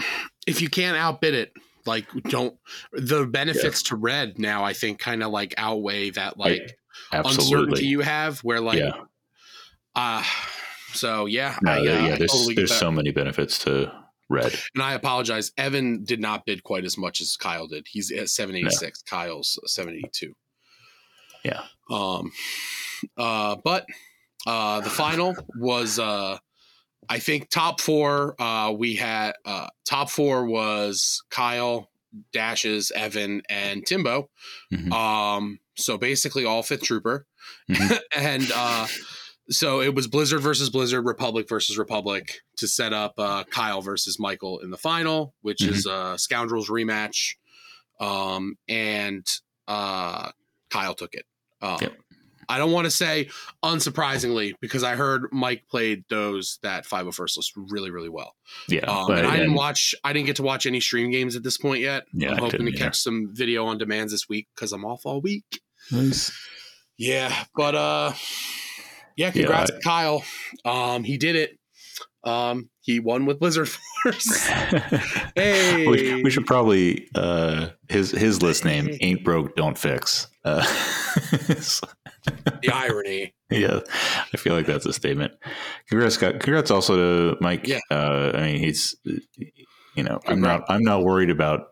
Speaker 2: if you can't outbid it, like don't the benefits to red now. I think kind of like outweigh that like uncertainty
Speaker 3: Absolutely.
Speaker 2: you have where like
Speaker 3: yeah.
Speaker 2: uh so yeah
Speaker 3: No,
Speaker 2: I, uh,
Speaker 3: yeah, there's,
Speaker 2: totally
Speaker 3: there's so many benefits to red.
Speaker 2: and i apologize evan did not bid quite as much as kyle did he's at 786 kyle's 782
Speaker 3: Yeah.
Speaker 2: um uh but uh the final was uh i think top four uh we had uh top four was kyle dashes evan and timbo
Speaker 3: Mhm.
Speaker 2: um so basically all fifth trooper
Speaker 3: Mhm.
Speaker 2: and uh so it was blizzard versus blizzard republic versus republic to set up uh kyle versus michael in the final which
Speaker 3: Mhm.
Speaker 2: is a scoundrels rematch um and uh kyle took it um,
Speaker 3: Yep.
Speaker 2: i don't want to say unsurprisingly because i heard mike played those that 501st list really really well
Speaker 3: Yeah.
Speaker 2: um,
Speaker 3: but
Speaker 2: and I didn't watch. I didn't get to watch any stream games at this point yet.
Speaker 3: Yeah,
Speaker 2: I'm hoping to
Speaker 3: didn't
Speaker 2: catch some video on demands this week because I'm off all week.
Speaker 3: Nice.
Speaker 2: Yeah, but uh, yeah, congrats
Speaker 3: I-
Speaker 2: to Kyle. Um, he did it. Um, he won with Blizzard Force. Hey.
Speaker 3: we, we should probably uh his his list name ain't broke don't fix uh
Speaker 2: the irony.
Speaker 3: yeah i feel like that's a statement congrats Scott. congrats also to mike
Speaker 2: Yeah.
Speaker 3: uh i mean he's you know i'm not i'm not worried about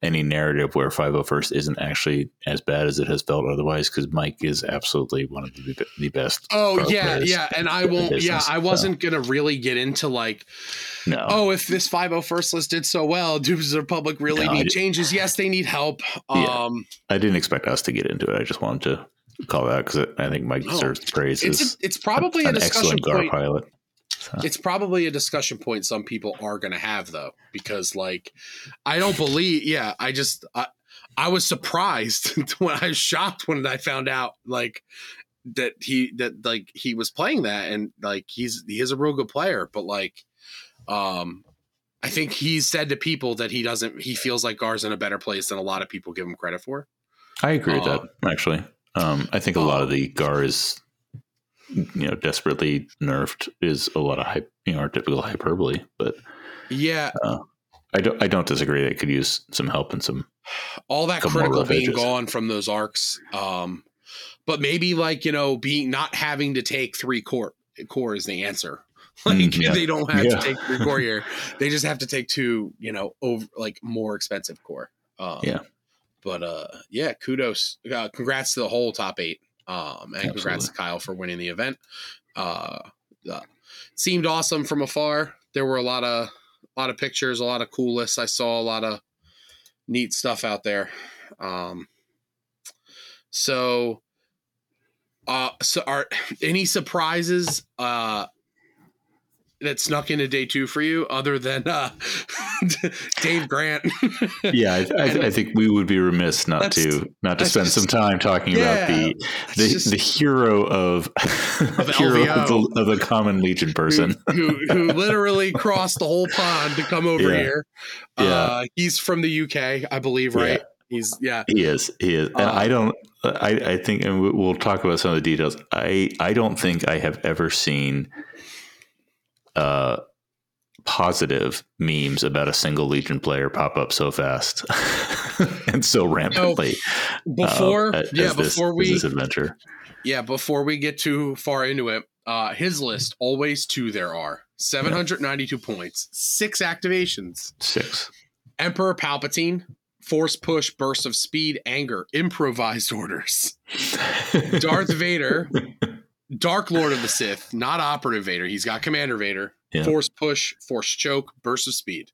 Speaker 3: any narrative where 501st isn't actually as bad as it has felt otherwise because mike is absolutely one of the, the best
Speaker 2: Oh yeah, yeah, and I won't. Yeah, I wasn't gonna really get into like,
Speaker 3: no
Speaker 2: oh, if this 501st list did so well, does the Republic really
Speaker 3: No,
Speaker 2: need changes? Yes, they need help.
Speaker 3: Yeah.
Speaker 2: Um,
Speaker 3: i didn't expect us to get into it i just wanted to call that because i think mike deserves the praise
Speaker 2: it's a, it's probably a
Speaker 3: an
Speaker 2: discussion
Speaker 3: excellent gar
Speaker 2: point.
Speaker 3: pilot So,
Speaker 2: it's probably a discussion point some people are going to have though because like i don't believe yeah i just i, I was surprised when i was shocked when i found out like that he that like he was playing that and like he's he is a real good player but like um i think he's said to people that he doesn't he feels like gar's in a better place than a lot of people give him credit for
Speaker 3: I agree with that. Actually, um, I think a lot of the Gar is, you know, desperately nerfed is a lot of hype, you know, our typical hyperbole. But
Speaker 2: yeah
Speaker 3: I don't, I don't disagree. They could use some help and some.
Speaker 2: all that critical being
Speaker 3: edges.
Speaker 2: gone from those arcs um but maybe like you know being not having to take three core core is the answer like
Speaker 3: Mm, yeah.
Speaker 2: they don't have
Speaker 3: Yeah.
Speaker 2: to take three core here they just have to take two you know over like more expensive core um
Speaker 3: Yeah.
Speaker 2: but uh yeah kudos uh, congrats to the whole top eight um and congrats to kyle for winning the event. Uh, uh seemed awesome from afar. There were a lot of a lot of pictures a lot of cool lists. I saw a lot of neat stuff out there. Um so uh so are any surprises uh that snuck into day two for you other than uh dave grant
Speaker 3: Yeah, I, I, I think we would be remiss not to not to spend
Speaker 2: just-
Speaker 3: some time talking about the the,
Speaker 2: just-
Speaker 3: the hero of, hero of the, of the common legion person.
Speaker 2: who, who who literally crossed the whole pond to come over
Speaker 3: Yeah.
Speaker 2: here
Speaker 3: Yeah.
Speaker 2: uh he's from the uk i believe right he's yeah
Speaker 3: He is. He is. And
Speaker 2: Uh,
Speaker 3: I don't. I, I think, and we- we'll talk about some of the details. I I don't think I have ever seen uh positive memes about a single Legion player pop up so fast and so rampantly.
Speaker 2: before
Speaker 3: uh,
Speaker 2: yeah
Speaker 3: this-
Speaker 2: before we
Speaker 3: this adventure.
Speaker 2: Yeah, before we get too far into it, uh, his list always two there are 792 points, six activations
Speaker 3: Six.
Speaker 2: Emperor Palpatine, Force Push, Burst of Speed, Anger, Improvised Orders, Darth Vader, Dark Lord of the Sith, not Operative Vader. He's got Commander Vader,
Speaker 3: Yeah.
Speaker 2: Force Push, Force Choke, Burst of Speed,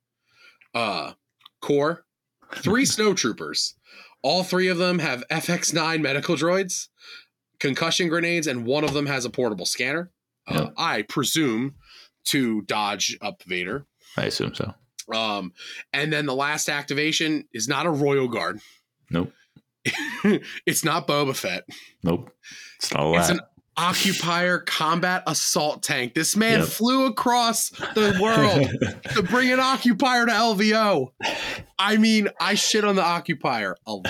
Speaker 2: uh, Core, three Snow Troopers. All three of them have FX9 medical droids. concussion grenades, and one of them has a portable scanner. Uh,
Speaker 3: Yeah.
Speaker 2: I presume to dodge up Vader.
Speaker 3: I assume so.
Speaker 2: Um, and then the last activation is not a Royal Guard.
Speaker 3: Nope.
Speaker 2: it's not Boba Fett.
Speaker 3: Nope. It's not a
Speaker 2: It's an Occupier combat assault tank. This man
Speaker 3: Yep.
Speaker 2: flew across the world to bring an Occupier to LVO. I mean, I shit on the Occupier a lot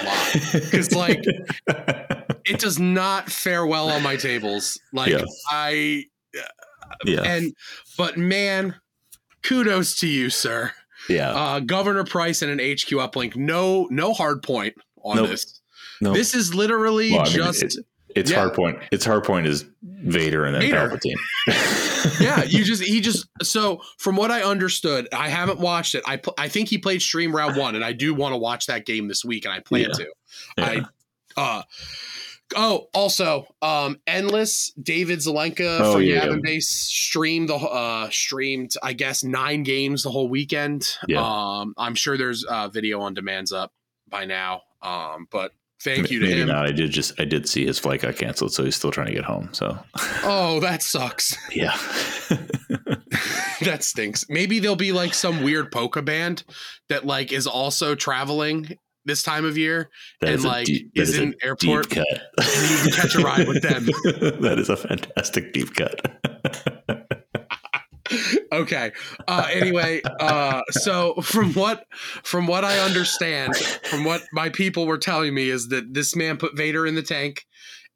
Speaker 2: because, like, it does not fare well on my tables. Like,
Speaker 3: Yeah.
Speaker 2: I
Speaker 3: yeah.
Speaker 2: and but man, kudos to you, sir.
Speaker 3: yeah.
Speaker 2: Uh, Governor Price and an HQ uplink. No, no hard point on
Speaker 3: Nope.
Speaker 2: this.
Speaker 3: no.
Speaker 2: This is literally
Speaker 3: Well, I mean,
Speaker 2: just
Speaker 3: it- its
Speaker 2: yeah.
Speaker 3: hard point. Its hard point is Vader and then
Speaker 2: Vader.
Speaker 3: Palpatine.
Speaker 2: yeah. You just he just so from what I understood, I haven't watched it. I pl- I think he played stream round one, and I do want to watch that game this week, and I plan
Speaker 3: Yeah.
Speaker 2: to.
Speaker 3: Yeah.
Speaker 2: I uh oh also um endless David Zelenka
Speaker 3: Oh,
Speaker 2: from
Speaker 3: yeah,
Speaker 2: Yavin. Base streamed the uh streamed I guess nine games the whole weekend.
Speaker 3: Yeah.
Speaker 2: Um I'm sure there's uh video on demands up by now. Um but thank you to
Speaker 3: Maybe
Speaker 2: him.
Speaker 3: not. I did just I did see his flight got canceled, so he's still trying to get home. So
Speaker 2: Oh, that sucks.
Speaker 3: yeah.
Speaker 2: that stinks. Maybe there'll be like some weird polka band that like is also traveling this time of year
Speaker 3: That
Speaker 2: and
Speaker 3: is
Speaker 2: like
Speaker 3: deep-
Speaker 2: is
Speaker 3: a
Speaker 2: in airport.
Speaker 3: deep cut.
Speaker 2: and you can catch a ride with them.
Speaker 3: that is a fantastic deep cut.
Speaker 2: Okay. Uh, anyway, uh, so from what from what I understand, from what my people were telling me, is that this man put Vader in the tank,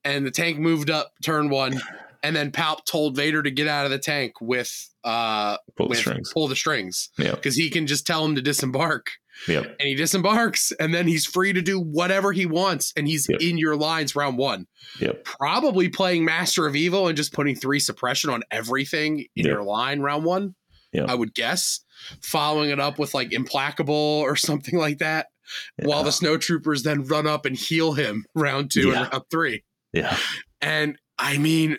Speaker 2: and the tank moved up turn one, and then Palp told Vader to get out of the tank with uh
Speaker 3: Pull the
Speaker 2: with
Speaker 3: strings.
Speaker 2: pull the strings
Speaker 3: Yeah.
Speaker 2: because he can just tell him to disembark.
Speaker 3: Yep.
Speaker 2: and he disembarks and then he's free to do whatever he wants and he's
Speaker 3: Yep.
Speaker 2: in your lines round one
Speaker 3: Yep.
Speaker 2: probably playing master of evil and just putting three suppression on everything in your line round one i would guess following it up with like implacable or something like that while the snow troopers then run up and heal him round two and round three
Speaker 3: Yeah.
Speaker 2: and i mean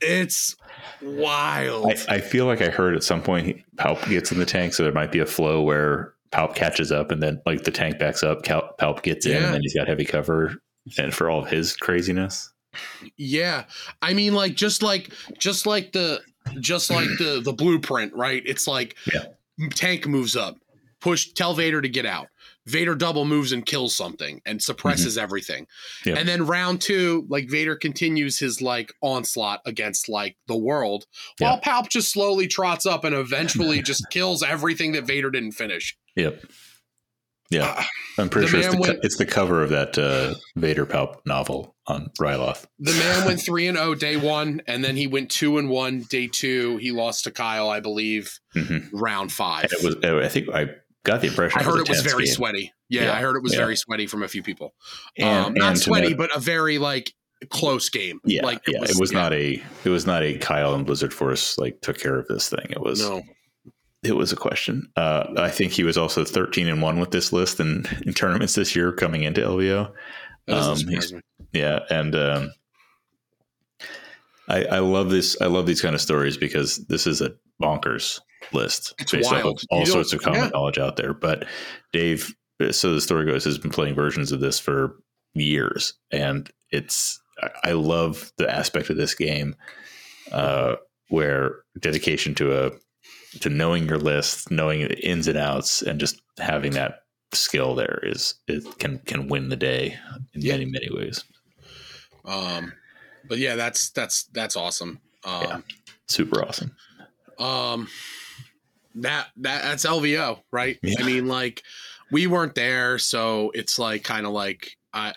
Speaker 2: it's wild
Speaker 3: I, I feel like I heard at some point he, Palp gets in the tank, so there might be a flow where Palp catches up, and then like the tank backs up, Palp gets in, and then he's got heavy cover, and for all of his craziness.
Speaker 2: Yeah. I mean like just like just like the just like the the blueprint, right? It's like
Speaker 3: Yeah.
Speaker 2: tank moves up. Push tell Vader to get out. Vader double moves and kills something and suppresses mm-hmm. everything.
Speaker 3: Yep.
Speaker 2: And then round 2, like Vader continues his like onslaught against like the world while Palp just slowly trots up and eventually just kills everything that Vader didn't finish.
Speaker 3: Yep. Yeah,
Speaker 2: Ah,
Speaker 3: I'm pretty sure it's the,
Speaker 2: went-
Speaker 3: it's the cover of that uh, Vader Palp novel on Ryloth.
Speaker 2: The man went three and zero day one, and then he went two and one day two. He lost to Kyle, I believe,
Speaker 3: Mhm.
Speaker 2: round five.
Speaker 3: It was. I think I got the impression.
Speaker 2: I heard it was very
Speaker 3: game.
Speaker 2: sweaty. Yeah,
Speaker 3: Yeah,
Speaker 2: I heard it was
Speaker 3: yeah.
Speaker 2: very sweaty from a few people.
Speaker 3: And,
Speaker 2: um, not sweaty,
Speaker 3: note-
Speaker 2: but a very like close game.
Speaker 3: yeah,
Speaker 2: like
Speaker 3: yeah, it was not a. It was not a Kyle and Blizzard Force like took care of this thing. It was.
Speaker 2: No,
Speaker 3: It was a question. Uh, I think he was also 13 and one with this list in, in tournaments this year coming into LVO. Um,
Speaker 2: surprise
Speaker 3: he's-
Speaker 2: me.
Speaker 3: Yeah, and um, I, I love this. I love these kind of stories because this is a bonkers list
Speaker 2: It's
Speaker 3: based off of all
Speaker 2: You
Speaker 3: sorts of common
Speaker 2: yeah.
Speaker 3: knowledge out there. But Dave, so the story goes, has been playing versions of this for years, and it's I- I love the aspect of this game uh, where dedication to a to knowing your list, knowing the ins and outs, and just having that skill there is it can can win the day in
Speaker 2: Yeah.
Speaker 3: many many ways.
Speaker 2: Um, but yeah, that's that's that's awesome. Um,
Speaker 3: Yeah. Super awesome.
Speaker 2: um, that that that's LVO, right?
Speaker 3: Yeah.
Speaker 2: I mean, like we weren't there, so it's like kind of like I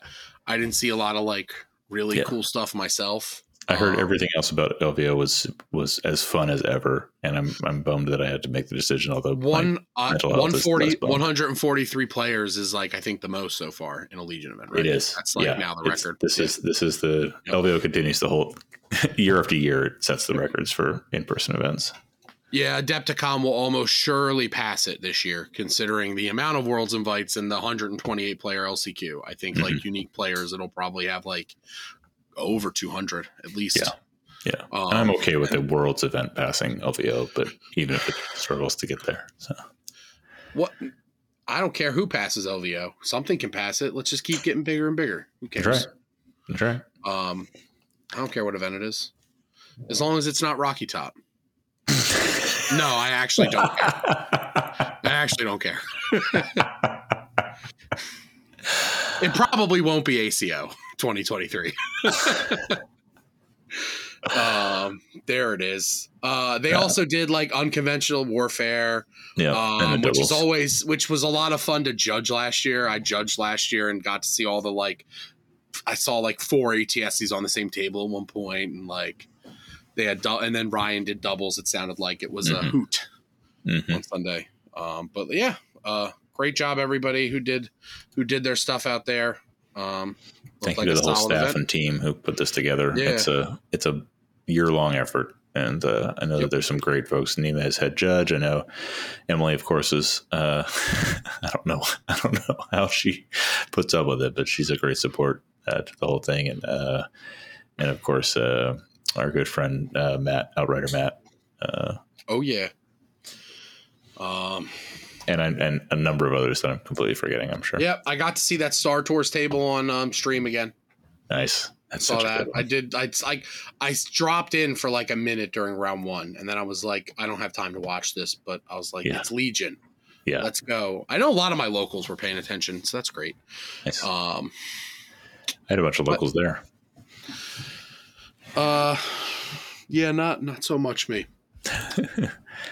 Speaker 2: I didn't see a lot of like really
Speaker 3: Yeah.
Speaker 2: cool stuff myself.
Speaker 3: I heard
Speaker 2: Um,
Speaker 3: everything else about LVO was was as fun as ever, and I'm I'm bummed that I had to make the decision. Although
Speaker 2: One uh,
Speaker 3: mental health is
Speaker 2: 140 143 players is like I think the most so far in a Legion event. Right?
Speaker 3: it is
Speaker 2: That's like
Speaker 3: yeah,
Speaker 2: now the
Speaker 3: it's-
Speaker 2: record.
Speaker 3: This
Speaker 2: Yeah.
Speaker 3: is this is the
Speaker 2: Yep.
Speaker 3: LVO continues to hold year after year. It sets the records for in person events.
Speaker 2: Yeah, Adepticon will almost surely pass it this year, considering the amount of worlds invites and the 128 player LCQ. I think
Speaker 3: Mm-hmm.
Speaker 2: like unique players, it'll probably have like over 200 at least.
Speaker 3: Yeah. Yeah,
Speaker 2: Um,
Speaker 3: I'm okay with the Worlds event passing LVO, but even if it struggles to get there, so
Speaker 2: What? I don't care who passes LVO. Something can pass it. Let's just keep getting bigger and bigger. Who cares?
Speaker 3: that's right. That's right.
Speaker 2: Um, I don't care what event it is, as long as it's not Rocky Top. no, I actually don't. Care. I actually don't care. it probably won't be ACO 2023. um, there it is. Uh, they
Speaker 3: Yeah.
Speaker 2: also did like unconventional warfare,
Speaker 3: yeah,
Speaker 2: um, which is always which was a lot of fun to judge last year. I judged last year and got to see all the like. I saw like four AT-STs on the same table at one point, and like they had, dou- and then Ryan did doubles. It sounded like it was a
Speaker 3: Mhm.
Speaker 2: hoot
Speaker 3: Mhm.
Speaker 2: on Sunday. Um, but yeah, uh, great job everybody who did who did their stuff out there. Um,
Speaker 3: Thank
Speaker 2: like
Speaker 3: you to the whole staff
Speaker 2: event.
Speaker 3: and team who put this together.
Speaker 2: Yeah.
Speaker 3: It's a it's a year long effort, and uh, I know
Speaker 2: Yep.
Speaker 3: that there's some great folks. Nima is head judge. I know Emily, of course, is. Uh, I don't know. I don't know how she puts up with it, but she's a great support uh, to the whole thing, and uh, and of course uh, our good friend uh, Matt Outrider Matt. Uh,
Speaker 2: Oh yeah. Um,
Speaker 3: and, I, and a number of others that I'm completely forgetting. I'm sure.
Speaker 2: yep, I got to see that Star Tours table on um, stream again.
Speaker 3: Nice. That's
Speaker 2: saw that. I did. I like. I dropped in for like a minute during round one, and then I was like, I don't have time to watch this, but I was like,
Speaker 3: Yeah.
Speaker 2: it's Legion.
Speaker 3: Yeah.
Speaker 2: Let's go. I know a lot of my locals were paying attention, so that's great.
Speaker 3: Nice.
Speaker 2: Um,
Speaker 3: I had a bunch of locals there.
Speaker 2: uh, yeah, not not so much me. I,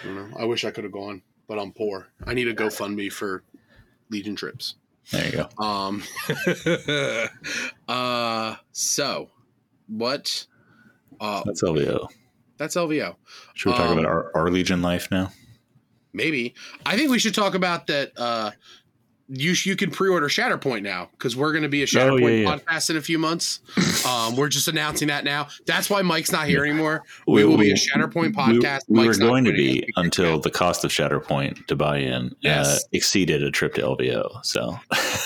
Speaker 2: don't know. I wish I could have gone, but I'm poor. I need a GoFundMe for Legion trips.
Speaker 3: There you go.
Speaker 2: Um, uh, so what? Uh,
Speaker 3: That's LVO.
Speaker 2: that's LVO.
Speaker 3: Should we talk
Speaker 2: Um,
Speaker 3: about our, our Legion life now?
Speaker 2: Maybe. I think we should talk about that. Uh, you you can pre-order Shatterpoint now because we're going to be a Shatterpoint
Speaker 3: Oh, yeah, yeah.
Speaker 2: podcast in a few months. Um, we're just announcing that now. That's why Mike's not here anymore. We, will be a Shatterpoint podcast.
Speaker 3: We, we were going to be until
Speaker 2: now.
Speaker 3: the cost of Shatterpoint to buy in uh, exceeded a trip to LVO. So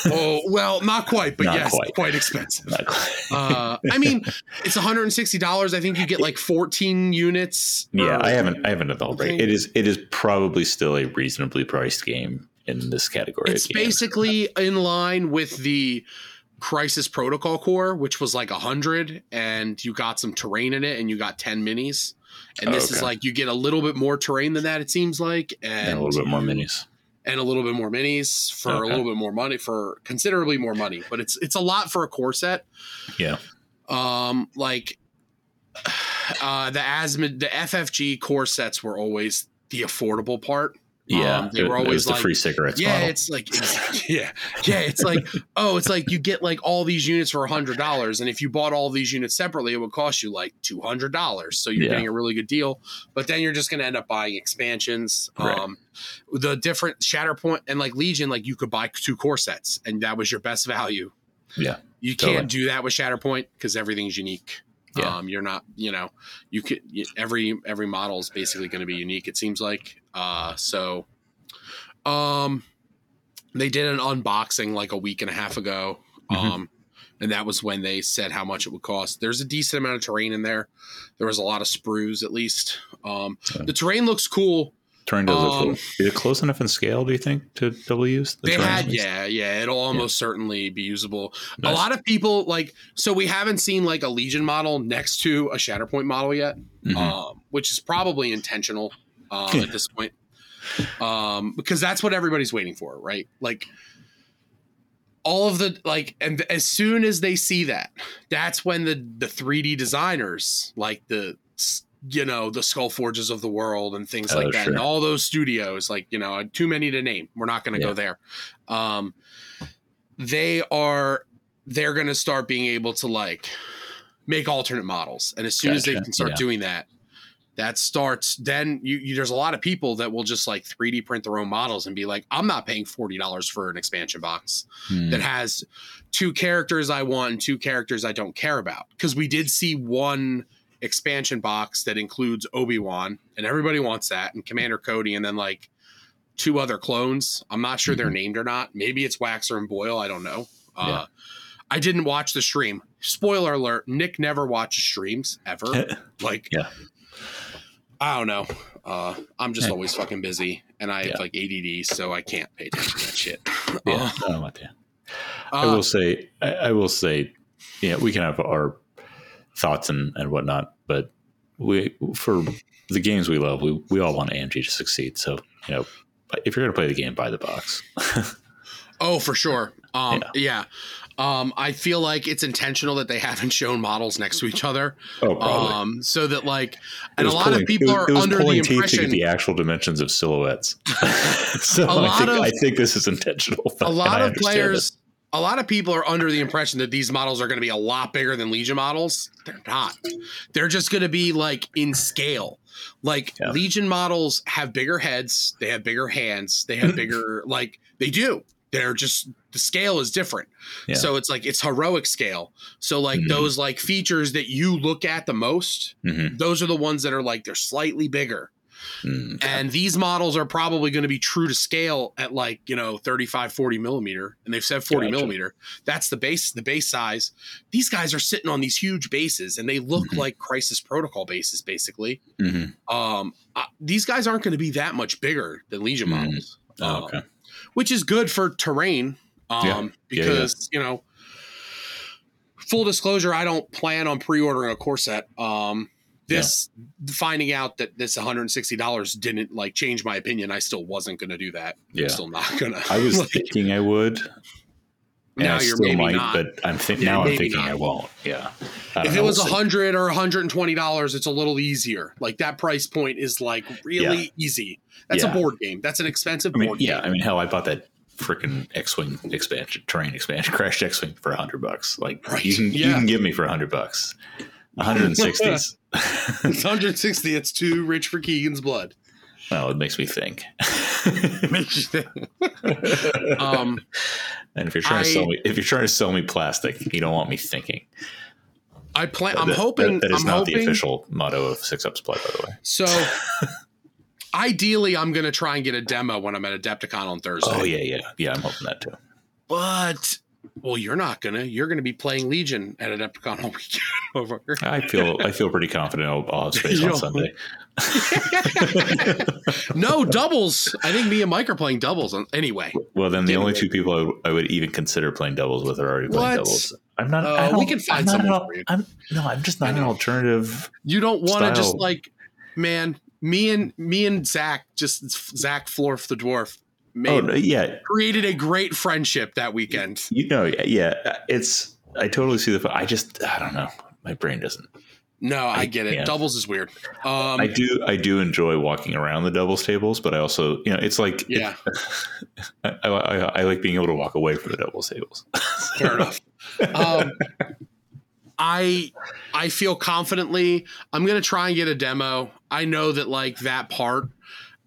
Speaker 2: oh well, not quite, but
Speaker 3: Not
Speaker 2: yes,
Speaker 3: quite.
Speaker 2: quite, expensive.
Speaker 3: quite.
Speaker 2: uh, I mean, it's 160 dollars. I think you get like 14 units.
Speaker 3: yeah, I haven't I haven't done the whole break.
Speaker 2: Okay.
Speaker 3: It is it is probably still a reasonably priced game in this category.
Speaker 2: It's basically in line with the Crisis Protocol core, which was like a hundred, and you got some terrain in it, and you got ten minis. And
Speaker 3: Oh,
Speaker 2: this is like you get a little bit more terrain than that. It seems like, and,
Speaker 3: and a little bit more minis.
Speaker 2: and a little bit more minis for
Speaker 3: Okay.
Speaker 2: a little bit more money for considerably more money. But it's it's a lot for a core set.
Speaker 3: Yeah.
Speaker 2: Um, like uh, the asthma, the FFG core sets were always the affordable part.
Speaker 3: Yeah,
Speaker 2: Um, they
Speaker 3: it,
Speaker 2: were always
Speaker 3: was the free cigarettes
Speaker 2: yeah,
Speaker 3: model.
Speaker 2: it's like yeah, yeah. It's like oh, it's like you get like all these units for a hundred dollars, and if you bought all these units separately, it would cost you like two hundred dollars. So you're
Speaker 3: Yeah.
Speaker 2: getting a really good deal, but then you're just going to end up buying expansions.
Speaker 3: Right.
Speaker 2: Um, the different Shatterpoint and like Legion, like you could buy two core sets, and that was your best value.
Speaker 3: Yeah,
Speaker 2: You
Speaker 3: totally.
Speaker 2: can't do that with Shatterpoint because everything's unique.
Speaker 3: Yeah.
Speaker 2: Um, you're not, you know, you could every every model is basically going to be unique. It seems like. Uh, so, um, they did an unboxing like a week and a half ago.
Speaker 3: Mhm.
Speaker 2: Um, and that was when they said how much it would cost. There's a decent amount of terrain in there. There was a lot of sprues, at least. Um,
Speaker 3: So-
Speaker 2: the terrain looks cool.
Speaker 3: Terrain does look
Speaker 2: Um,
Speaker 3: cool. Is it close enough in scale? Do you think to double use? the
Speaker 2: they
Speaker 3: terrain?
Speaker 2: had, yeah, yeah. It'll almost certainly be usable.
Speaker 3: Nice.
Speaker 2: A lot of people like. So we haven't seen like a Legion model next to a Shatterpoint model yet.
Speaker 3: Mhm.
Speaker 2: um, which is probably intentional um,
Speaker 3: Yeah.
Speaker 2: at this point, um, because that's what everybody's waiting for, right? Like all of the like, and as soon as they see that, that's when the the 3D designers, like the you know the Skull Forges of the world and things
Speaker 3: Oh,
Speaker 2: like that, and all those studios, like you know, too many to name. We're not going to
Speaker 3: Yeah.
Speaker 2: go there. Um, they are they're going to start being able to like make alternate models and as soon as they can start
Speaker 3: Yeah.
Speaker 2: doing that that starts then you, you there's a lot of people that will just like 3d print their own models and be like i'm not paying $40 for an expansion box
Speaker 3: Hmm.
Speaker 2: that has two characters i want and two characters i don't care about because we did see one expansion box that includes obi-wan and everybody wants that and commander cody and then like two other clones i'm not sure they're
Speaker 3: Mhm.
Speaker 2: named or not maybe it's waxer and boil i don't know uh, I didn't watch the stream. Spoiler alert: Nick never watches streams ever. like,
Speaker 3: Yeah.
Speaker 2: I don't know. Uh, I'm just always fucking busy, and I
Speaker 3: Yeah.
Speaker 2: have like ADD, so I can't pay attention to that shit.
Speaker 3: yeah, I don't like that. I
Speaker 2: Uh,
Speaker 3: will say, I, I will say, yeah, we can have our thoughts and, and whatnot. But we for the games we love, we we all want AMG to succeed. So you know, if you're gonna play the game, buy the box.
Speaker 2: oh, for sure. Um, yeah. yeah. Um, I feel like it's intentional that they haven't shown models next to each other.
Speaker 3: Oh, probably.
Speaker 2: Um, so that like, and a lot pulling, of people
Speaker 3: was,
Speaker 2: are under the impression
Speaker 3: the actual dimensions of silhouettes. so I think, of, I think this is intentional.
Speaker 2: A lot of players. It. A lot of people are under the impression that these models are going to be a lot bigger than Legion models. They're not. They're just going to be like in scale. Like yeah. Legion models have bigger heads, they have bigger hands, they have bigger like they do. They're just the scale is different. Yeah. So it's like it's heroic scale. So like mm-hmm. those like features that you look at the most, mm-hmm. those are the ones that are like they're slightly bigger. Mm, okay. And these models are probably going to be true to scale at like, you know, 35, 40 millimeter. And they've said 40 gotcha. millimeter. That's the base, the base size. These guys are sitting on these huge bases and they look mm-hmm. like crisis protocol bases, basically. Mm-hmm. Um, uh, these guys aren't going to be that much bigger than Legion mm-hmm. models.
Speaker 3: Oh, okay. Um,
Speaker 2: which is good for terrain um, yeah. because yeah, yeah. you know, full disclosure, I don't plan on pre-ordering a core set. Um, this finding out that this $160 didn't like change my opinion. I still wasn't going to do that. Yeah. I'm still not going to.
Speaker 3: I was like, thinking I would. now you're maybe might, not. But I'm think now I'm thinking not. I won't. Yeah.
Speaker 2: I if it was a hundred or hundred and twenty dollars, it's a little easier. Like that price point is like really easy. That's a board game. That's an expensive
Speaker 3: I mean,
Speaker 2: board
Speaker 3: yeah,
Speaker 2: game.
Speaker 3: I mean, hell, I bought that freaking X-wing expansion, terrain expansion, crashed X-wing for a hundred bucks. Like right. you can yeah. you can give me for a hundred bucks. 160s.
Speaker 2: it's 160. It's too rich for Keegan's blood.
Speaker 3: Well, it makes me think.
Speaker 2: makes you think. um,
Speaker 3: and if you're trying I, to sell me, if you're trying to sell me plastic, you don't want me thinking.
Speaker 2: I plan. I'm that, hoping
Speaker 3: that, that is
Speaker 2: I'm
Speaker 3: not
Speaker 2: hoping,
Speaker 3: the official motto of Six Up Supply, by the way.
Speaker 2: So, ideally, I'm going to try and get a demo when I'm at Adepticon on Thursday.
Speaker 3: Oh yeah, yeah, yeah. I'm hoping that too.
Speaker 2: But well, you're not gonna. You're gonna be playing Legion at Adepticon all
Speaker 3: weekend. I feel. I feel pretty confident I'll, I'll have space on Sunday.
Speaker 2: no doubles. I think me and Mike are playing doubles. On, anyway.
Speaker 3: Well, then the only two people I, w- I would even consider playing doubles with are already playing what? doubles. I'm not.
Speaker 2: Uh, we can find
Speaker 3: I'm
Speaker 2: someone.
Speaker 3: An, I'm no. I'm just not an alternative.
Speaker 2: You don't want to just like, man. Me and me and Zach, just Zach Florf the dwarf.
Speaker 3: Made, oh yeah,
Speaker 2: created a great friendship that weekend.
Speaker 3: You know, yeah, it's. I totally see the. I just, I don't know. My brain doesn't
Speaker 2: no, I, I get it. Can't. Doubles is weird. Um,
Speaker 3: I do. I do enjoy walking around the doubles tables, but I also, you know, it's like,
Speaker 2: yeah,
Speaker 3: I, I, I, like being able to walk away from the doubles tables.
Speaker 2: Fair enough. Um, I I feel confidently. I'm gonna try and get a demo. I know that like that part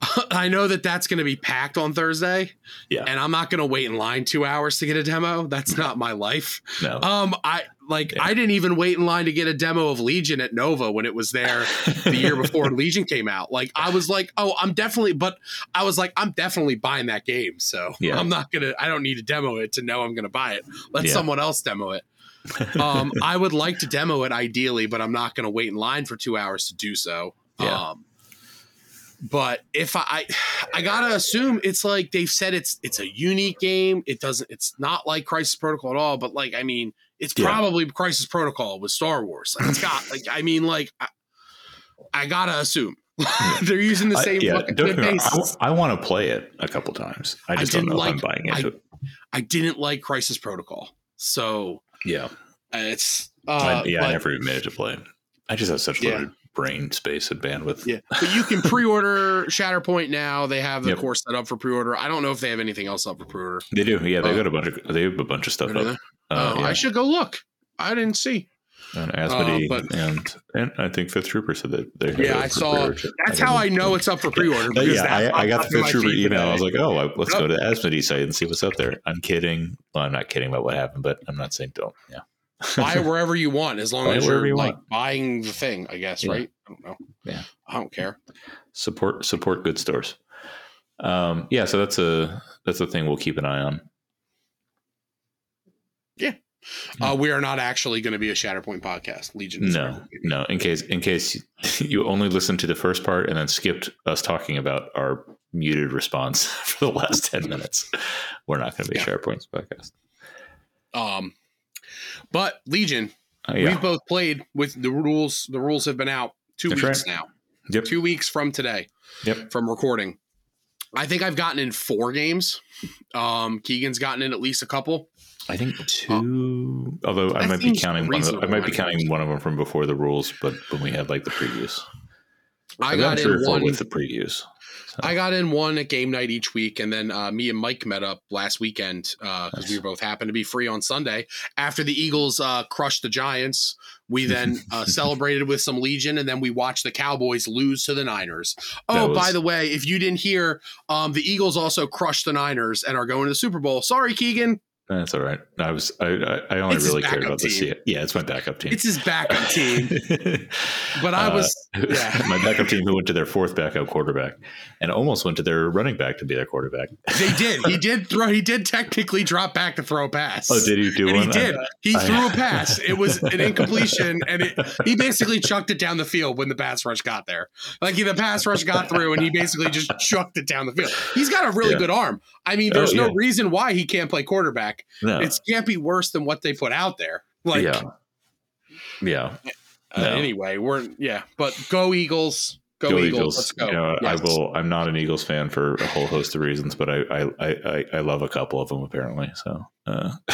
Speaker 2: I know that that's going to be packed on Thursday.
Speaker 3: Yeah.
Speaker 2: And I'm not going to wait in line two hours to get a demo. That's not my life.
Speaker 3: No.
Speaker 2: Um, I like, yeah. I didn't even wait in line to get a demo of Legion at Nova when it was there the year before Legion came out. Like, I was like, oh, I'm definitely, but I was like, I'm definitely buying that game. So yeah. I'm not going to, I don't need to demo it to know I'm going to buy it. Let yeah. someone else demo it. um, I would like to demo it ideally, but I'm not going to wait in line for two hours to do so.
Speaker 3: Yeah.
Speaker 2: Um, but if I, I gotta assume it's like they've said it's it's a unique game. It doesn't. It's not like Crisis Protocol at all. But like, I mean, it's yeah. probably Crisis Protocol with Star Wars. Like, it's got like, I mean, like, I, I gotta assume they're using the same.
Speaker 3: I, yeah, I, I want to play it a couple times. I just I don't know like, if I'm buying into
Speaker 2: I, it. I didn't like Crisis Protocol, so
Speaker 3: yeah,
Speaker 2: it's uh,
Speaker 3: yeah. But, I never admitted to play it. I just have such yeah. limited brain space and bandwidth.
Speaker 2: Yeah, but you can pre-order Shatterpoint now. They have the yep. core set up for pre-order. I don't know if they have anything else up for pre-order.
Speaker 3: They do. Yeah, they've uh, got a bunch of they have a bunch of stuff up.
Speaker 2: Uh, oh, yeah. I should go look. I didn't see.
Speaker 3: And Asmodee uh, and and I think Fifth Trooper said that they
Speaker 2: yeah I saw that's I how I know it's up for pre-order.
Speaker 3: yeah, I, I, got the Fifth Trooper email. Today. I was like, oh, let's yep. go to the Asmodee site and see what's up there. I'm kidding. Well, I'm not kidding about what happened, but I'm not saying don't. Yeah
Speaker 2: buy wherever you want, as long as you're you like want. buying the thing. I guess, yeah. right? I don't know.
Speaker 3: Yeah,
Speaker 2: I don't care.
Speaker 3: Support support good stores. Um, yeah, so that's a that's a thing we'll keep an eye on.
Speaker 2: Yeah. Uh, we are not actually going to be a Shatterpoint podcast. Legion.
Speaker 3: No, no. In case in case you only listened to the first part and then skipped us talking about our muted response for the last ten minutes, we're not going to be yeah. Shatterpoint's podcast.
Speaker 2: Um, but Legion,
Speaker 3: Uh, yeah.
Speaker 2: we've both played with the rules. The rules have been out two
Speaker 3: That's
Speaker 2: weeks
Speaker 3: right.
Speaker 2: now.
Speaker 3: Yep.
Speaker 2: Two weeks from today.
Speaker 3: Yep.
Speaker 2: From recording. I think I've gotten in four games. Um, Keegan's gotten in at least a couple.
Speaker 3: I think two. although I might be counting one. Of, I might be counting one of them from before the rules, but when we had like the previews,
Speaker 2: I
Speaker 3: I've
Speaker 2: got in
Speaker 3: or
Speaker 2: one.
Speaker 3: with the previews.
Speaker 2: I got in one at game night each week, and then uh, me and Mike met up last weekend because
Speaker 3: Nice.
Speaker 2: we both happened to be free on Sunday after the Eagles uh, crushed the Giants. We then uh, celebrated with some Legion, and then we watched the Cowboys lose to the Niners. Oh,
Speaker 3: was-
Speaker 2: by the way, if you didn't hear, um, the Eagles also crushed the Niners and are going to the Super Bowl. Sorry, Keegan.
Speaker 3: That's all right. I was. I. I, only
Speaker 2: It's
Speaker 3: really cared about the
Speaker 2: team.
Speaker 3: C- Yeah, it's my backup team.
Speaker 2: It's his backup team, but I
Speaker 3: Uh,
Speaker 2: was yeah.
Speaker 3: my backup team who went to their fourth backup quarterback and almost went to their running back to be their quarterback.
Speaker 2: They did. He did throw. He did technically drop back to throw a pass.
Speaker 3: Oh, did he do
Speaker 2: and
Speaker 3: one?
Speaker 2: he did. He
Speaker 3: I-
Speaker 2: threw a pass. It was an incompletion, and it, he basically chucked it down the field when the pass rush got there. Like the pass rush got through, and he basically just chucked it down the field. He's got a really
Speaker 3: Yeah.
Speaker 2: good arm. I mean,
Speaker 3: Oh,
Speaker 2: there's no
Speaker 3: yeah.
Speaker 2: reason why he can't play quarterback.
Speaker 3: No.
Speaker 2: It can't be worse than what they put out there. Like
Speaker 3: yeah. Yeah.
Speaker 2: uh,
Speaker 3: No.
Speaker 2: anyway, we're yeah, but go Eagles. Go, Eagles. Let's go.
Speaker 3: You know,
Speaker 2: Yes.
Speaker 3: I will. I'm not an Eagles fan for a whole host of reasons, but I I, I, I, love a couple of them apparently. So, uh,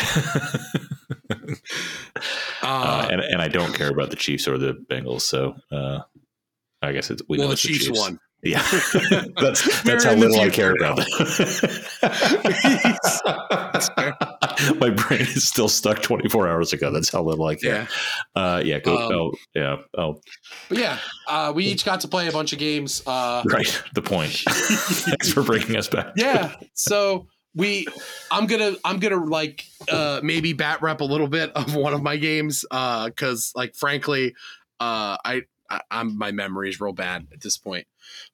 Speaker 3: uh,
Speaker 2: Uh,
Speaker 3: and and I don't care about the Chiefs or the Bengals. So, uh, I guess it's we
Speaker 2: well,
Speaker 3: know
Speaker 2: the
Speaker 3: it's
Speaker 2: Chiefs, won.
Speaker 3: Yeah, that's that's how little I care about them. My brain is still stuck 24 hours ago. That's how little I care.
Speaker 2: Yeah.
Speaker 3: Uh, yeah. Go.
Speaker 2: Um,
Speaker 3: oh, yeah. Oh,
Speaker 2: But yeah, uh, we each got to play a bunch of games. Uh,
Speaker 3: right. The point. Thanks for bringing us back.
Speaker 2: yeah. So we, I'm gonna, I'm gonna like uh, maybe bat rep a little bit of one of my games because, like, frankly, uh, I, I, I'm my memory is real bad at this point.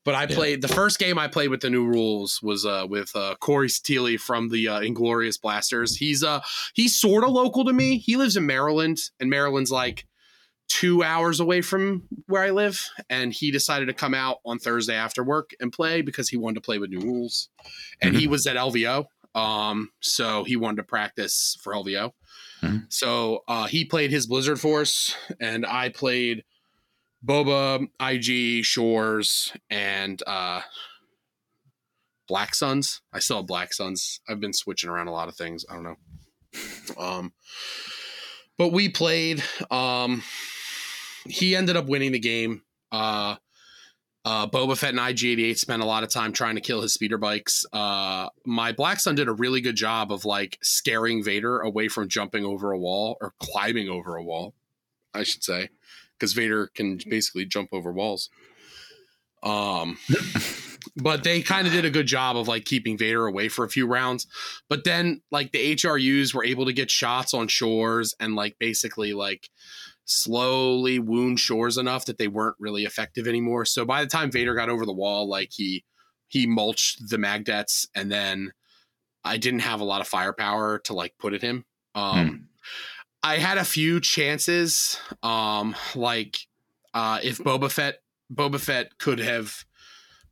Speaker 2: But I
Speaker 3: Yeah.
Speaker 2: played the first game I played with the new rules was uh, with uh, Corey Steely from the uh, Inglorious Blasters. He's uh he's sort of local to me. He lives in Maryland, and Maryland's like two hours away from where I live. And he decided to come out on Thursday after work and play because he wanted to play with new rules. And he was at LVO. Um, so he wanted to practice for LVO.
Speaker 3: Mhm.
Speaker 2: So uh, he played his Blizzard Force, and I played Boba, IG, Shores, and uh, Black Suns. I still have Black Suns. I've been switching around a lot of things. I don't know. Um, but we played. Um, he ended up winning the game. Uh, uh, Boba Fett and IG88 spent a lot of time trying to kill his speeder bikes. Uh, my Black Sun did a really good job of like scaring Vader away from jumping over a wall or climbing over a wall, I should say, because Vader can basically jump over walls. Um, but they kind of did a good job of like keeping Vader away for a few rounds. But then like the HRUs were able to get shots on shores and like basically like slowly wound shores enough that they weren't really effective anymore. So by the time Vader got over the wall, like he he mulched the Magdets and then I didn't have a lot of firepower to like put at him. Um I had a few chances. Um like uh if Boba Fett Boba Fett could have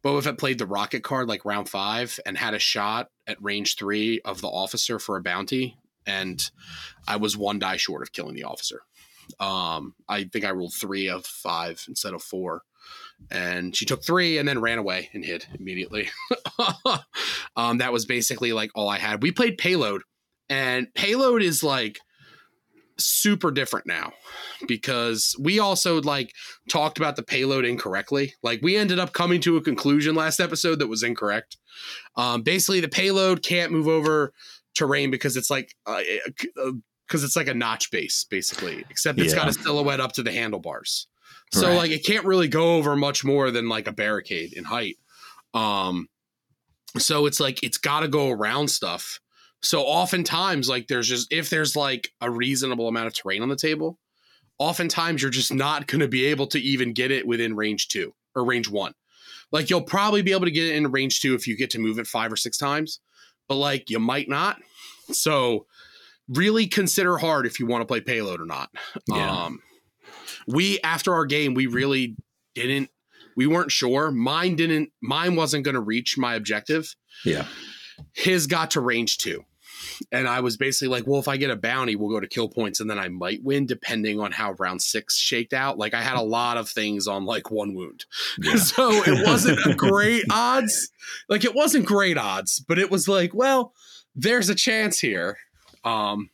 Speaker 2: Boba Fett played the rocket card like round five and had a shot at range three of the officer for a bounty. And I was one die short of killing the officer. Um, I think I rolled three of five instead of four. And she took three and then ran away and hid immediately. um, that was basically like all I had. We played payload, and payload is like super different now because we also like talked about the payload incorrectly. Like we ended up coming to a conclusion last episode that was incorrect. Um, basically, the payload can't move over terrain because it's like because it's like a notch base basically, except it's
Speaker 3: Yeah.
Speaker 2: got a silhouette up to the handlebars. So
Speaker 3: Right.
Speaker 2: like it can't really go over much more than like a barricade in height. Um, so it's like it's got to go around stuff. So oftentimes, like there's just if there's like a reasonable amount of terrain on the table, oftentimes you're just not going to be able to even get it within range two or range one. Like you'll probably be able to get it in range two if you get to move it five or six times, but like you might not. So really consider hard if you want to play payload or not.
Speaker 3: Yeah.
Speaker 2: Um, we after our game, we really didn't. We weren't sure. Mine didn't. Mine wasn't going to reach my objective
Speaker 3: Yeah.
Speaker 2: His got to range two. and I was basically like, well, if I get a bounty, we'll go to kill points, and then I might win depending on how round six shaked out. Like I had a lot of things on like one wound,
Speaker 3: Yeah.
Speaker 2: so it wasn't great odds. Like it wasn't great odds, but it was like, well, there's a chance here. Um,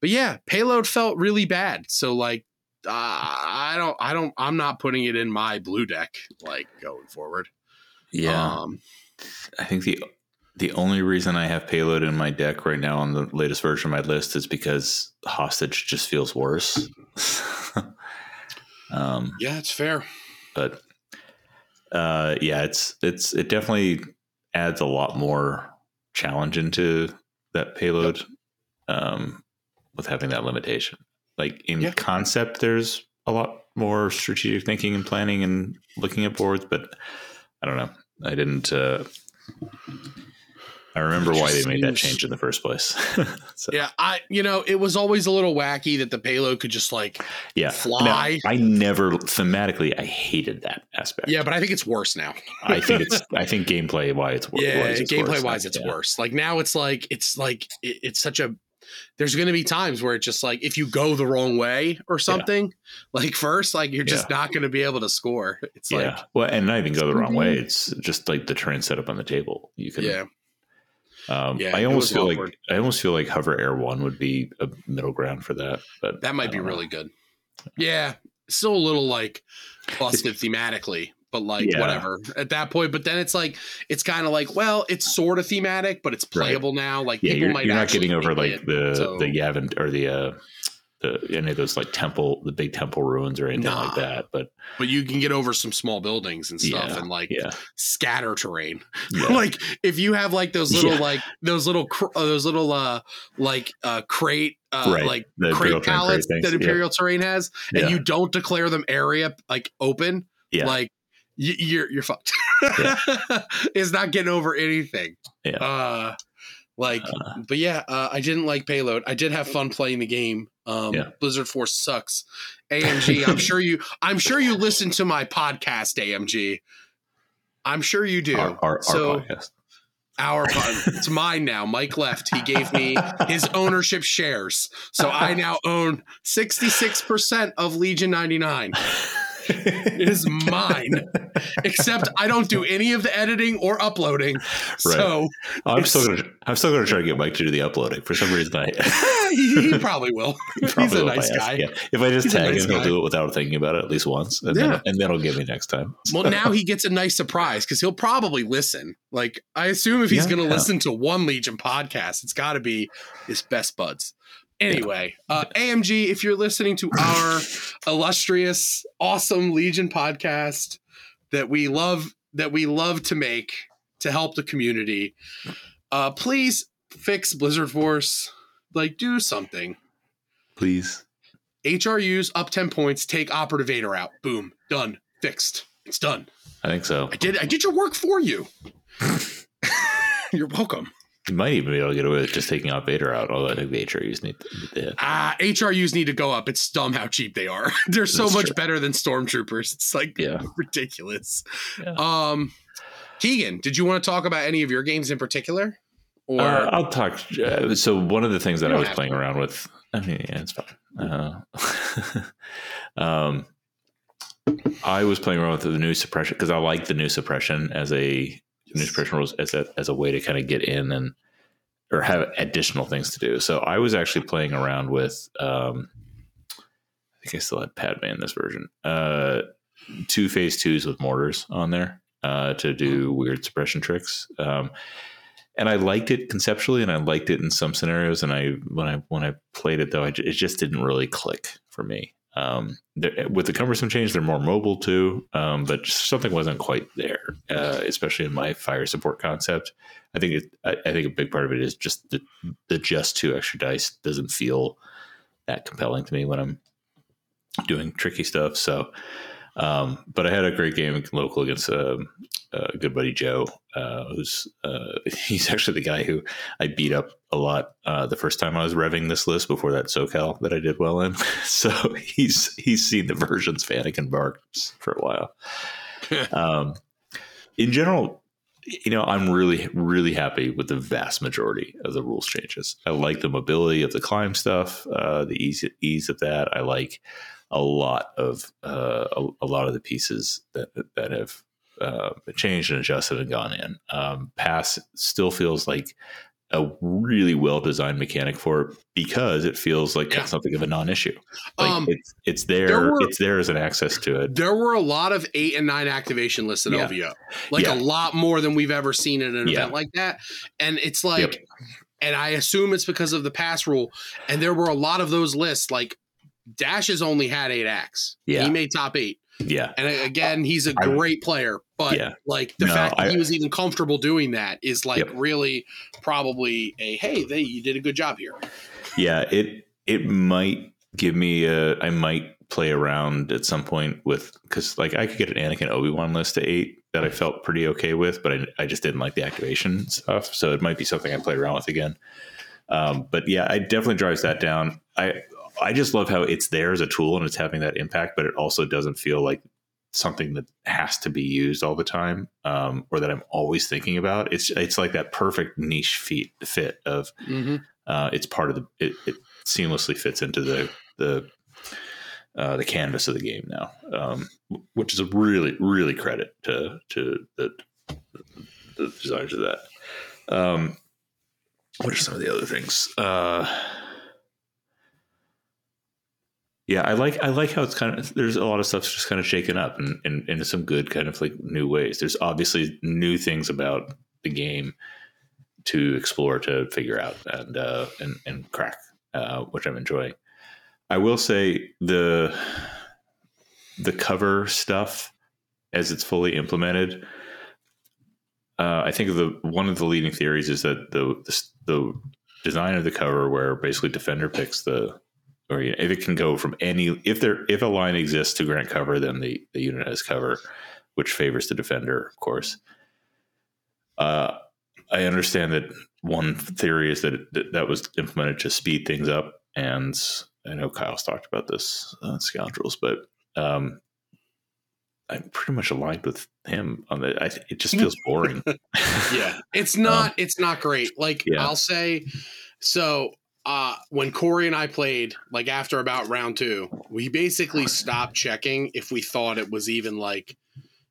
Speaker 2: but yeah, payload felt really bad. So like, uh, I don't, I don't, I'm not putting it in my blue deck like going forward.
Speaker 3: Yeah.
Speaker 2: Um,
Speaker 3: I think the the only reason I have payload in my deck right now on the latest version of my list is because hostage just feels worse. um,
Speaker 2: yeah, it's fair.
Speaker 3: but uh, yeah, it's it's it definitely adds a lot more challenge into that payload um, with having that limitation. Like in
Speaker 2: Yeah.
Speaker 3: concept, there's a lot more strategic thinking and planning and looking at boards, but I don't know. I didn't. Uh, I remember why they made that change in the first place. so,
Speaker 2: Yeah, I you know it was always a little wacky that the payload could just like
Speaker 3: yeah.
Speaker 2: fly.
Speaker 3: Now, I never thematically. I hated that aspect.
Speaker 2: yeah, but I think it's worse now.
Speaker 3: I think it's. I think gameplay why it's worse.
Speaker 2: yeah,
Speaker 3: it's
Speaker 2: gameplay
Speaker 3: worse.
Speaker 2: wise, it's
Speaker 3: Yeah.
Speaker 2: worse. Like now, it's like it's like it, it's such a. There's going to be times where it's just like if you go the wrong way or something, like first, like you're just not going to be able to score. It's
Speaker 3: yeah.
Speaker 2: like
Speaker 3: well, and not even go the wrong way.
Speaker 2: Mm-hmm.
Speaker 3: It's just like the terrain set up on the table. You can.
Speaker 2: yeah,
Speaker 3: Um,
Speaker 2: Yeah,
Speaker 3: I almost feel like I almost feel like Hover Air One would be a middle ground for that. But
Speaker 2: that might be
Speaker 3: know.
Speaker 2: really good. Yeah, still a little like busted thematically, but like
Speaker 3: Yeah.
Speaker 2: whatever at that point. But then it's like it's kind of like well, it's sort of thematic, but it's
Speaker 3: Right.
Speaker 2: playable now. Like
Speaker 3: Yeah,
Speaker 2: people
Speaker 3: you're,
Speaker 2: might
Speaker 3: you're not getting over like
Speaker 2: it.
Speaker 3: the
Speaker 2: so-
Speaker 3: the Yavin or the uh any of those like temple the big temple ruins or anything like that. But
Speaker 2: but you can get over some small buildings and stuff
Speaker 3: Yeah,
Speaker 2: and like
Speaker 3: yeah,
Speaker 2: scatter terrain.
Speaker 3: yeah,
Speaker 2: like if you have like those little like those little cr- uh, those little uh like uh crate uh
Speaker 3: Right.
Speaker 2: like
Speaker 3: The
Speaker 2: crate pallets
Speaker 3: crate
Speaker 2: that imperial terrain has and you don't declare them area like open
Speaker 3: Yeah.
Speaker 2: like y- you're you're fucked it's not getting over anything
Speaker 3: Yeah.
Speaker 2: uh like
Speaker 3: Uh,
Speaker 2: but yeah uh, i didn't like payload. I did have fun playing the game. Um
Speaker 3: Yeah.
Speaker 2: blizzard force sucks. Amg i'm sure you i'm sure you listen to my podcast amg i'm sure you do.
Speaker 3: Our, our,
Speaker 2: so
Speaker 3: our podcast.
Speaker 2: our it's mine now. Mike left. He gave me his ownership shares. So i now own 66% of legion 99 it is mine except i don't do any of the editing or uploading so
Speaker 3: I'm still gonna I'm still gonna try to get Mike to do the uploading. For some reason, I
Speaker 2: he, he probably will he's
Speaker 3: probably
Speaker 2: a
Speaker 3: if
Speaker 2: nice
Speaker 3: ask.
Speaker 2: guy
Speaker 3: Yeah. If I just
Speaker 2: He's
Speaker 3: tag
Speaker 2: nice
Speaker 3: him, he'll do it without thinking about it at least once, and
Speaker 2: Yeah.
Speaker 3: then and then he'll get me next time.
Speaker 2: well now he gets a nice surprise because he'll probably listen like i assume if he's
Speaker 3: Yeah.
Speaker 2: going to listen to one legion podcast it's got to be his best buds anyway uh amg if you're listening to our illustrious awesome legion podcast that we love that we love to make to help the community uh please fix blizzard force like do something
Speaker 3: please.
Speaker 2: hrus up 10 points take operative vader out boom done fixed it's done
Speaker 3: I think so.
Speaker 2: I did. I did your work for you. You're welcome.
Speaker 3: You might even be able to get away with just taking out Vader out, although I think the HRUs need to hit.
Speaker 2: Ah, HRUs need to go up. It's dumb how cheap they are. They're so
Speaker 3: That's
Speaker 2: much
Speaker 3: true.
Speaker 2: better than stormtroopers. It's like
Speaker 3: Yeah.
Speaker 2: ridiculous.
Speaker 3: Yeah.
Speaker 2: Um, Keegan, did you want to talk about any of your games in particular? Or
Speaker 3: Uh, I'll talk. Uh, so one of the things that I was playing
Speaker 2: to.
Speaker 3: around with, I mean, yeah, it's fine. Uh, um, I was playing around with the new suppression because I like the new suppression as a suppression rules as a as a way to kind of get in and or have additional things to do. So I was actually playing around with. Um, I think I still had Padme in this version. Uh, two phase twos with mortars on there uh, to do weird suppression tricks. Um, and I liked it conceptually, and I liked it in some scenarios. And I when I when I played it though, I, it just didn't really click for me. Um, with the cumbersome change, they're more mobile too, um, but something wasn't quite there, uh, especially in my fire support concept. I think it, I, I think a big part of it is just the the just two extra dice doesn't feel that compelling to me when I'm doing tricky stuff. So, um, but I had a great game local against a, uh, good buddy Joe, uh, who's uh, he's actually the guy who I beat up a lot uh, the first time I was revving this list before that SoCal that I did well in. So he's he's seen the versions Fanakin barks for a while. um, in general, you know, I'm really, really happy with the vast majority of the rules changes. I like the mobility of the climb stuff, uh, the ease ease of that. I like a lot of uh, a, a, lot of the pieces that that have uh, changed and adjusted and gone in. Um, pass still feels like a really well designed mechanic for it because it feels like yeah. something of a non-issue. Like um, it's it's there, there were, it's there as an access to it.
Speaker 2: There were a lot of eight and nine activation lists at yeah. LVO, like yeah. a lot more than we've ever seen at an event like that. And it's like, yep. and I assume it's because of the pass rule. And there were a lot of those lists. Like Dash has only had eight acts. Yeah, he made top eight.
Speaker 3: Yeah.
Speaker 2: And again, he's a great I, player, but yeah. like the no, fact that I, he was even comfortable doing that is like yep. really probably a hey, they you did a good job here.
Speaker 3: Yeah, it it might give me a I might play around at some point with because like I could get an Anakin Obi Wan list to eight that I felt pretty okay with, but I, I just didn't like the activation stuff. So it might be something I play around with again. Um, but yeah, it definitely drives that down. I I just love how it's there as a tool and it's having that impact, but it also doesn't feel like something that has to be used all the time um, or that I'm always thinking about. It's it's like that perfect niche fit fit of mm-hmm. uh, it's part of the it, it, seamlessly fits into the the uh, the canvas of the game now, um, which is a really really credit to to the, the designers of that. Um, what are some of the other things? Uh, yeah, I like I like how it's kind of there's a lot of stuff just kind of shaken up and in, in, in, some good kind of like new ways. There's obviously new things about the game to explore to figure out and uh, and and crack, uh, which I'm enjoying. I will say the the cover stuff as it's fully implemented. Uh, I think the one of the leading theories is that the, the the design of the cover, where basically defender picks the or you know, if it can go from any if there if a line exists to grant cover, then the, the unit has cover, which favors the defender, of course. Uh, I understand that one theory is that, it, that that was implemented to speed things up, and I know Kyle's talked about this uh, scoundrels, but um, I'm pretty much aligned with him on that. I, it just feels boring.
Speaker 2: yeah, it's not. Um, it's not great. Like yeah. I'll say, so uh, when Corey and I played, like after about round two, we basically stopped checking if we thought it was even like,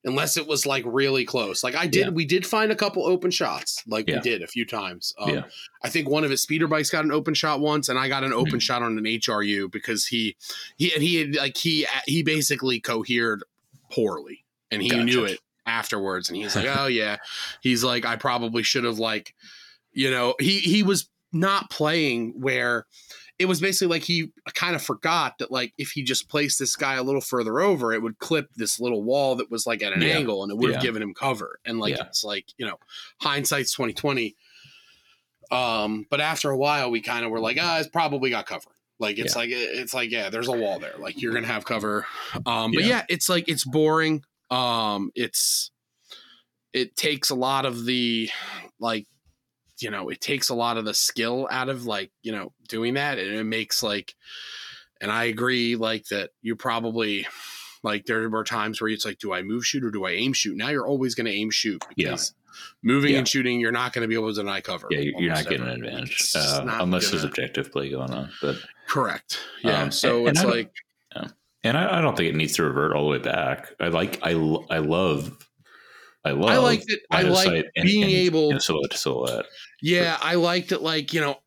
Speaker 2: unless it was like really close. Like I did, yeah. we did find a couple open shots, like yeah. we did a few times. Um, yeah. I think one of his speeder bikes got an open shot once, and I got an open mm-hmm. shot on an HRU because he he and he had like he he basically cohered poorly, and he gotcha. knew it afterwards, and he's like, oh yeah, he's like, I probably should have like you know he he was not playing where it was basically like he kind of forgot that like if he just placed this guy a little further over it would clip this little wall that was like at an yeah. angle and it would have yeah. given him cover. And like yeah. it's like you know hindsight's 2020 um but after a while we kind of were like ah it's probably got cover. Like it's like it's like yeah there's a wall there. Like you're gonna have cover. Um but yeah it's like it's boring. Um it's it takes a lot of the like you know it takes a lot of the skill out of like you know doing that and it makes like and i agree like that you probably like there were times where it's like do i move shoot or do i aim shoot now you're always going to aim shoot because yeah. moving yeah. and shooting you're not going to be able to deny cover
Speaker 3: yeah you're not getting an advantage uh, unless gonna, there's objective play going on but
Speaker 2: correct yeah um, so and, it's and like
Speaker 3: yeah. and I, I, don't think it needs to revert all the way back i like i i love I love. I
Speaker 2: like that. I like being and, able
Speaker 3: and silhouette to silhouette.
Speaker 2: Yeah, I liked it. Like you know,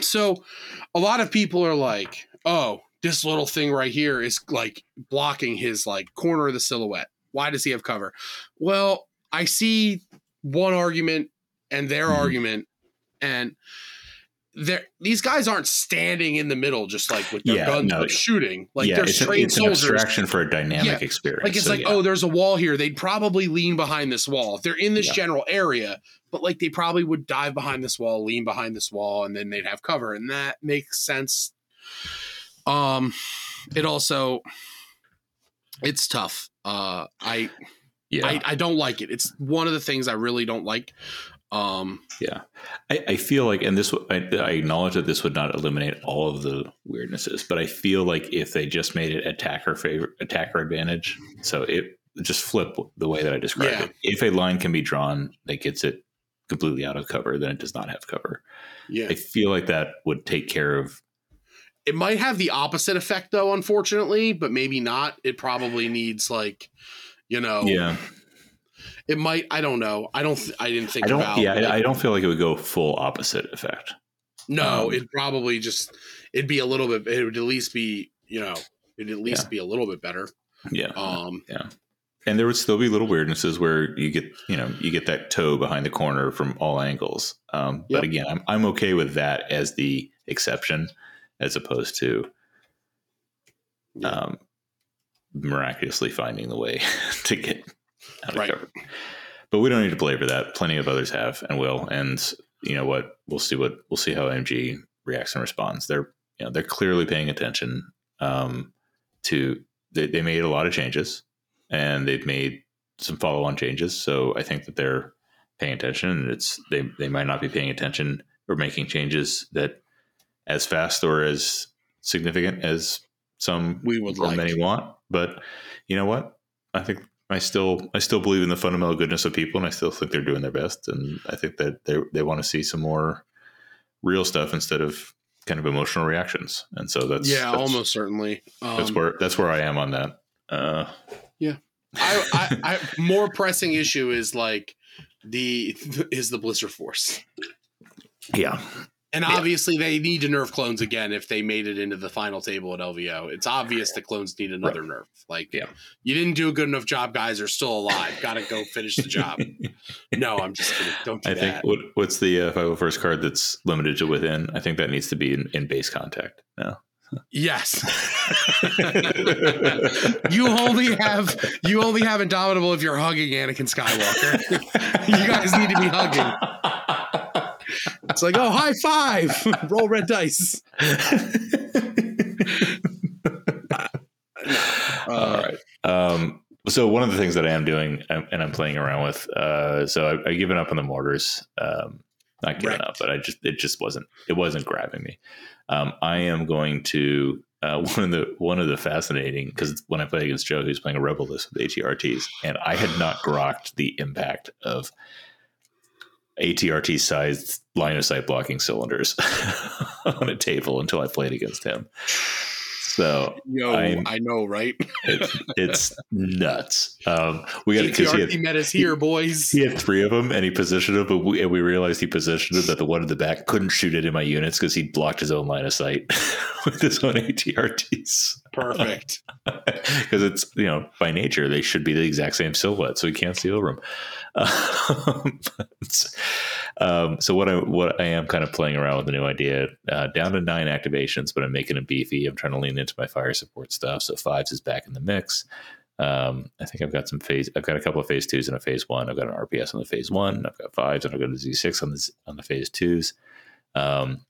Speaker 2: so a lot of people are like, "Oh, this little thing right here is like blocking his like corner of the silhouette. Why does he have cover?" Well, I see one argument and their mm-hmm. argument, and they're, these guys aren't standing in the middle just like with their yeah, guns no, shooting. Like yeah, they're it's trained a, it's soldiers.
Speaker 3: An abstraction for a dynamic yeah. experience.
Speaker 2: Like it's so, like, yeah. oh, there's a wall here. They'd probably lean behind this wall. If they're in this general area, but like they probably would dive behind this wall, lean behind this wall, and then they'd have cover. And that makes sense. Um it also it's tough. Uh I yeah. I, I don't like it. It's one of the things I really don't like. Um,
Speaker 3: yeah, I, I, feel like, and this, I, I, acknowledge that this would not eliminate all of the weirdnesses, but I feel like if they just made it attacker favor, attacker advantage, so it just flip the way that I described
Speaker 2: Yeah.
Speaker 3: it. If a line can be drawn that gets it completely out of cover, then it does not have cover.
Speaker 2: Yeah.
Speaker 3: I feel like that would take care of.
Speaker 2: It might have the opposite effect though, unfortunately, but maybe not. It probably needs like, you know,
Speaker 3: Yeah,
Speaker 2: it might. I don't know. I don't. Th- I didn't think
Speaker 3: I don't.
Speaker 2: about.
Speaker 3: yeah,
Speaker 2: like-
Speaker 3: I, don't feel like it would go full opposite effect.
Speaker 2: no,
Speaker 3: um,
Speaker 2: it'd probably just. It'd be a little bit. It would at least be. You know. It'd at least
Speaker 3: Yeah.
Speaker 2: be a little bit better.
Speaker 3: Yeah,
Speaker 2: Um. Yeah.
Speaker 3: and there would still be little weirdnesses where you get you know you get that toe behind the corner from all angles um,
Speaker 2: Yep.
Speaker 3: but again I'm, I'm okay with that as the exception as opposed to
Speaker 2: Yeah.
Speaker 3: um, miraculously finding the way to get
Speaker 2: Right.
Speaker 3: cover but we don't need to belabor that plenty of others have and will and you know what we'll see what we'll see how AMG reacts and responds they're you know they're clearly paying attention um, to they, they made a lot of changes and they've made some follow-on changes. So I think that they're paying attention, and it's they they might not be paying attention or making changes that as fast or as significant as some
Speaker 2: We would
Speaker 3: or
Speaker 2: like.
Speaker 3: many want. But you know what? I think I still I still believe in the fundamental goodness of people, and I still think they're doing their best. And I think that they they want to see some more real stuff instead of kind of emotional reactions. And so that's
Speaker 2: yeah,
Speaker 3: that's,
Speaker 2: almost certainly. Um,
Speaker 3: that's where that's where I am on that. Uh, yeah,
Speaker 2: I, I, I more pressing issue is like the is the Blizzard Force,
Speaker 3: yeah,
Speaker 2: and
Speaker 3: Yeah.
Speaker 2: obviously they need to nerf clones again if they made it into the final table at LVO. It's obvious the clones need another nerf. Like,
Speaker 3: Yeah.
Speaker 2: you didn't do a good enough job. Guys are still alive. Got to go finish the job. no, I'm just kidding. Don't do
Speaker 3: I think what what's the uh, 501st card that's limited to within? I think that needs to be in, in base contact. No.
Speaker 2: Yes. you only have you only have indomitable if you're hugging Anakin Skywalker. you guys need to be hugging. It's like, oh, high five, roll red dice.
Speaker 3: All right. Um, so one of the things that I am doing and I'm playing around with, uh, so I, I given up on the mortars. Um, not given
Speaker 2: Right.
Speaker 3: up, but I just it just wasn't it wasn't grabbing me. Um, I am going to uh, one of the one of the fascinating because when I played against Joe, he was playing a rebel list with AT-RTs, and I had not grokked the impact of AT-RT sized line of sight blocking cylinders on a table until I played against him. So
Speaker 2: Yo,
Speaker 3: I'm-
Speaker 2: I know, right?
Speaker 3: it's, it's nuts. Um, we got because he had,
Speaker 2: AT-RT metas here, boys.
Speaker 3: he had three of them, and he positioned them, but we, and we realized he positioned them that the one in the back couldn't shoot it in my units because he blocked his own line of sight with his own AT-RTs.
Speaker 2: Perfect.
Speaker 3: Because it's you know by nature they should be the exact same silhouette, so we can't see over them. Um, um, so what I what I am kind of playing around with the new idea, uh, down to nine activations, but I'm making it beefy. I'm trying to lean into my fire support stuff. So fives is back in the mix. Um, I think I've got some phase. I've got a couple of phase twos and a phase one. I've got an RPS on the phase one. I've got fives and I've got a Z six on the on the phase twos. Um,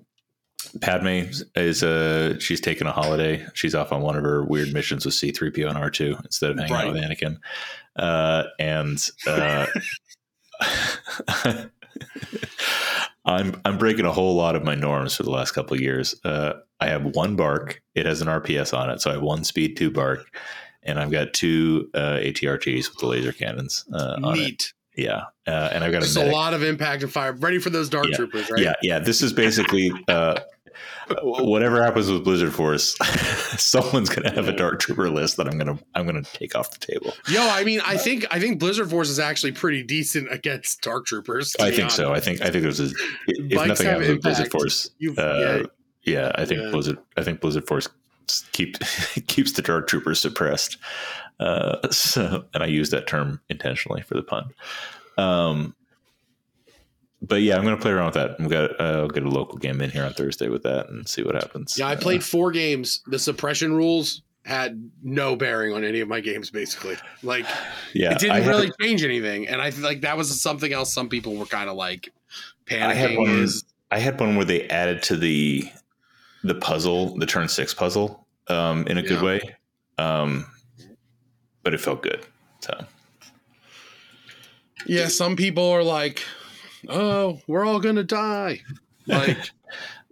Speaker 3: Padme is uh she's taking a holiday. She's off on one of her weird missions with C3PO and R2 instead of hanging out with Anakin. Uh, and uh, I'm I'm breaking a whole lot of my norms for the last couple of years. Uh, I have one BARC. It has an RPS on it, so I have one speed, two BARC, and I've got two uh, AT-RTs with the laser cannons uh, on it. Yeah, uh, and I've got a
Speaker 2: a lot of impact and fire. Ready for those dark
Speaker 3: Yeah.
Speaker 2: troopers, right?
Speaker 3: Yeah, yeah. This is basically uh, whatever happens with Blizzard Force. someone's going to have a Dark Trooper list that I'm going to I'm to take off the table.
Speaker 2: Yo, I mean, I think I think Blizzard Force is actually pretty decent against Dark Troopers.
Speaker 3: I think so. I think I think there's a, if
Speaker 2: Bikes
Speaker 3: nothing happens with Blizzard. Force. Uh,
Speaker 2: yeah,
Speaker 3: yeah, I think
Speaker 2: Yeah.
Speaker 3: Blizzard. I think Blizzard Force keep keeps the Dark Troopers suppressed. Uh, so, and I use that term intentionally for the pun. Um, but yeah, I'm going to play around with that. I'm got uh, I'll get a local game in here on Thursday with that and see what happens.
Speaker 2: yeah. I
Speaker 3: Uh,
Speaker 2: played four games. The suppression rules had no bearing on any of my games, basically. Like
Speaker 3: yeah,
Speaker 2: it didn't
Speaker 3: I had-
Speaker 2: really change anything, and I feel like that was something else. Some people were kind of like
Speaker 3: I had
Speaker 2: panicking.
Speaker 3: one.
Speaker 2: Is
Speaker 3: I had one where they added to the the puzzle, the turn six puzzle, um, in a good way, um, but it felt good. So
Speaker 2: yeah, some people are like, "Oh, we're all gonna die," like.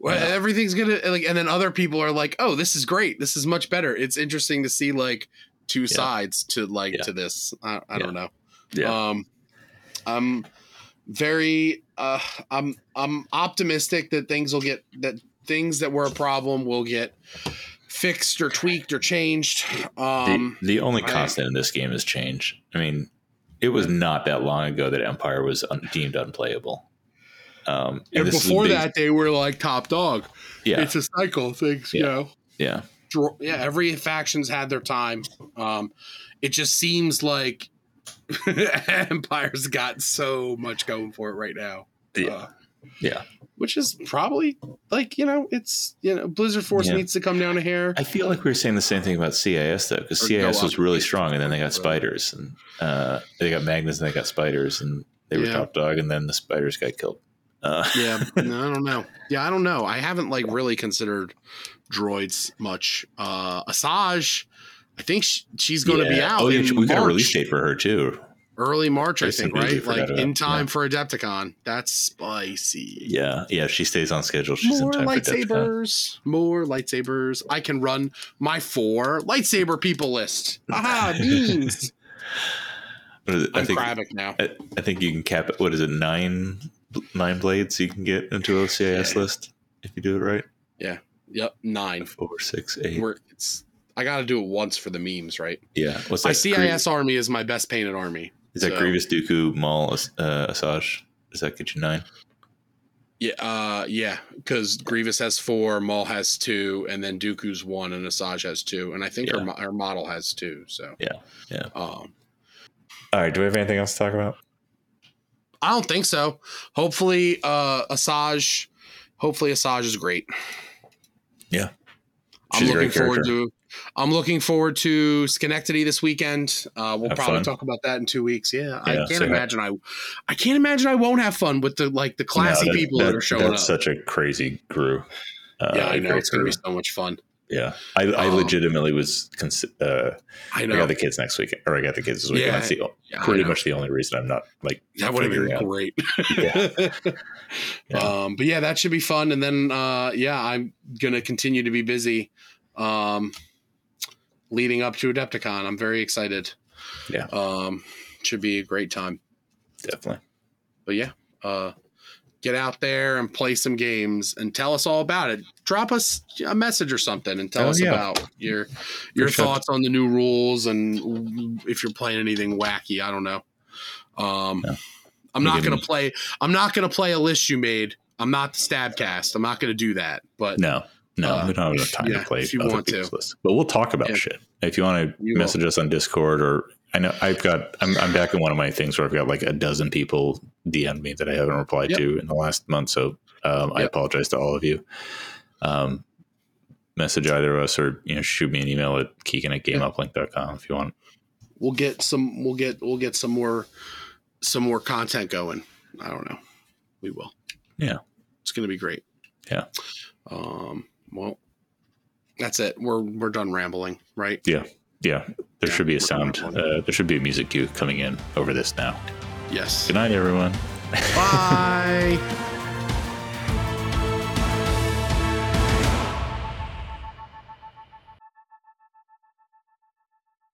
Speaker 2: Well,
Speaker 3: Yeah.
Speaker 2: everything's gonna like, and then other people are like, "Oh, this is great. This is much better." It's interesting to see like two sides to like
Speaker 3: Yeah.
Speaker 2: to this. I, I
Speaker 3: Yeah.
Speaker 2: don't know.
Speaker 3: Yeah.
Speaker 2: Um, I'm very uh, I'm I'm optimistic that things will get that things that were a problem will get fixed or tweaked or changed. Um,
Speaker 3: the, the only
Speaker 2: I-
Speaker 3: constant in this game is change. I mean, it was not that long ago that Empire was un- deemed unplayable. Um,
Speaker 2: and
Speaker 3: this is a
Speaker 2: before
Speaker 3: big-
Speaker 2: that, they were like top dog.
Speaker 3: yeah,
Speaker 2: It's a cycle. Things, you
Speaker 3: Yeah.
Speaker 2: know.
Speaker 3: yeah,
Speaker 2: yeah, every faction's had their time. Um, it just seems like Empire's got so much going for it right now.
Speaker 3: yeah,
Speaker 2: Uh,
Speaker 3: yeah.
Speaker 2: which is probably like you know, it's you know, Blizzard Force
Speaker 3: Yeah.
Speaker 2: needs to come down a hair.
Speaker 3: I feel like we were saying the same thing about CIS though, because CIS was really strong, and then they got spiders, and uh, they got magnets, and they got spiders, and they were
Speaker 2: Yeah.
Speaker 3: top dog, and then the spiders got killed. Uh,
Speaker 2: yeah, no, I don't know. Yeah, I don't know. I haven't like really considered droids much. Uh Asajj, I think sh- she's going to be out.
Speaker 3: Oh, yeah, we got a release date for her too.
Speaker 2: Early March, I
Speaker 3: I
Speaker 2: think, right? Like in time
Speaker 3: Yeah.
Speaker 2: for Adepticon. That's spicy.
Speaker 3: Yeah, yeah. If she stays on schedule, she's
Speaker 2: more
Speaker 3: in time for
Speaker 2: lightsabers, more lightsabers. I can run my four lightsaber people list. Aha, beans.
Speaker 3: It? I
Speaker 2: I'm
Speaker 3: think
Speaker 2: Kravik now.
Speaker 3: I, I think you can cap it. What is it? Nine nine blades you can get into a CIS
Speaker 2: Yeah.
Speaker 3: list if you do it right. Yeah.
Speaker 2: Yep, nine.
Speaker 3: Four, six, eight.
Speaker 2: We're, it's. I got to do it once for the memes, right?
Speaker 3: yeah. What's that?
Speaker 2: My CIS army is my best painted army.
Speaker 3: Is that
Speaker 2: so-
Speaker 3: Grievous, Dooku, Maul, uh, Asajj? Does that get you nine?
Speaker 2: Yeah, uh, yeah, because Grievous has four, Maul has two, and then Dooku's one, and Asajj has two, and I think
Speaker 3: Yeah.
Speaker 2: her, mo- her model has two. So
Speaker 3: Yeah, yeah.
Speaker 2: Um,
Speaker 3: All right. Do we have anything else to talk about?
Speaker 2: I don't think so. Hopefully, uh, Asajj. Hopefully, Asajj is great.
Speaker 3: Yeah.
Speaker 2: I'm
Speaker 3: She's a
Speaker 2: looking
Speaker 3: great
Speaker 2: forward to. I'm looking forward to Schenectady this weekend. Uh, we'll
Speaker 3: Have
Speaker 2: probably
Speaker 3: fun.
Speaker 2: talk about that in two weeks. Yeah, I can't
Speaker 3: so-
Speaker 2: imagine. I, I can't imagine I won't have fun with the like the classy
Speaker 3: No, that-
Speaker 2: people that, are showing up.
Speaker 3: That's such a crazy crew. Uh,
Speaker 2: yeah, I know it's gonna be so much fun.
Speaker 3: Yeah, I, I
Speaker 2: Um,
Speaker 3: legitimately was. Uh,
Speaker 2: I
Speaker 3: I
Speaker 2: know
Speaker 3: got the kids next week, or I got the kids this weekend.
Speaker 2: Yeah,
Speaker 3: That's the,
Speaker 2: Yeah,
Speaker 3: pretty much the only reason I'm not like
Speaker 2: that would have been
Speaker 3: out.
Speaker 2: great.
Speaker 3: Yeah. Yeah.
Speaker 2: Um, but yeah, that should be fun. And then uh, yeah, I'm gonna continue to be busy. Um, leading up to Adepticon, I'm very excited.
Speaker 3: Yeah.
Speaker 2: Um, should be a great time.
Speaker 3: definitely.
Speaker 2: But yeah, uh, get out there and play some games and tell us all about it. Drop us a message or something and tell
Speaker 3: Oh,
Speaker 2: us
Speaker 3: yeah.
Speaker 2: about your your
Speaker 3: sure.
Speaker 2: thoughts on the new rules and if you're playing anything wacky. I don't know. Um,
Speaker 3: Yeah.
Speaker 2: I'm not gonna
Speaker 3: me-
Speaker 2: play. I'm not gonna play a list you made. I'm not the Stabcast. I'm not gonna do that. But
Speaker 3: No, no,
Speaker 2: Uh,
Speaker 3: we don't have enough time
Speaker 2: yeah,
Speaker 3: to play other
Speaker 2: want to.
Speaker 3: people's lists. But we'll talk about
Speaker 2: Yeah.
Speaker 3: shit. If you want to
Speaker 2: You will.
Speaker 3: message us on Discord or I know I've got I'm, I'm back in one of my things where I've got like a dozen people DM me that I haven't replied
Speaker 2: Yep.
Speaker 3: to in the last month. So um, I apologize to all of you. Um, message either of us or you know shoot me an email at keegan at gameuplink.com if you want.
Speaker 2: we'll get some. We'll get. We'll get some more. Some more content going. I don't know. We will.
Speaker 3: Yeah.
Speaker 2: It's gonna be great.
Speaker 3: Yeah.
Speaker 2: Um. Well, that's it. We're we're done rambling, right?
Speaker 3: Yeah, yeah. there
Speaker 2: Yeah,
Speaker 3: should be a sound. Uh, there should be a music cue coming in over this now.
Speaker 2: Yes.
Speaker 3: Good night, everyone.
Speaker 2: Bye.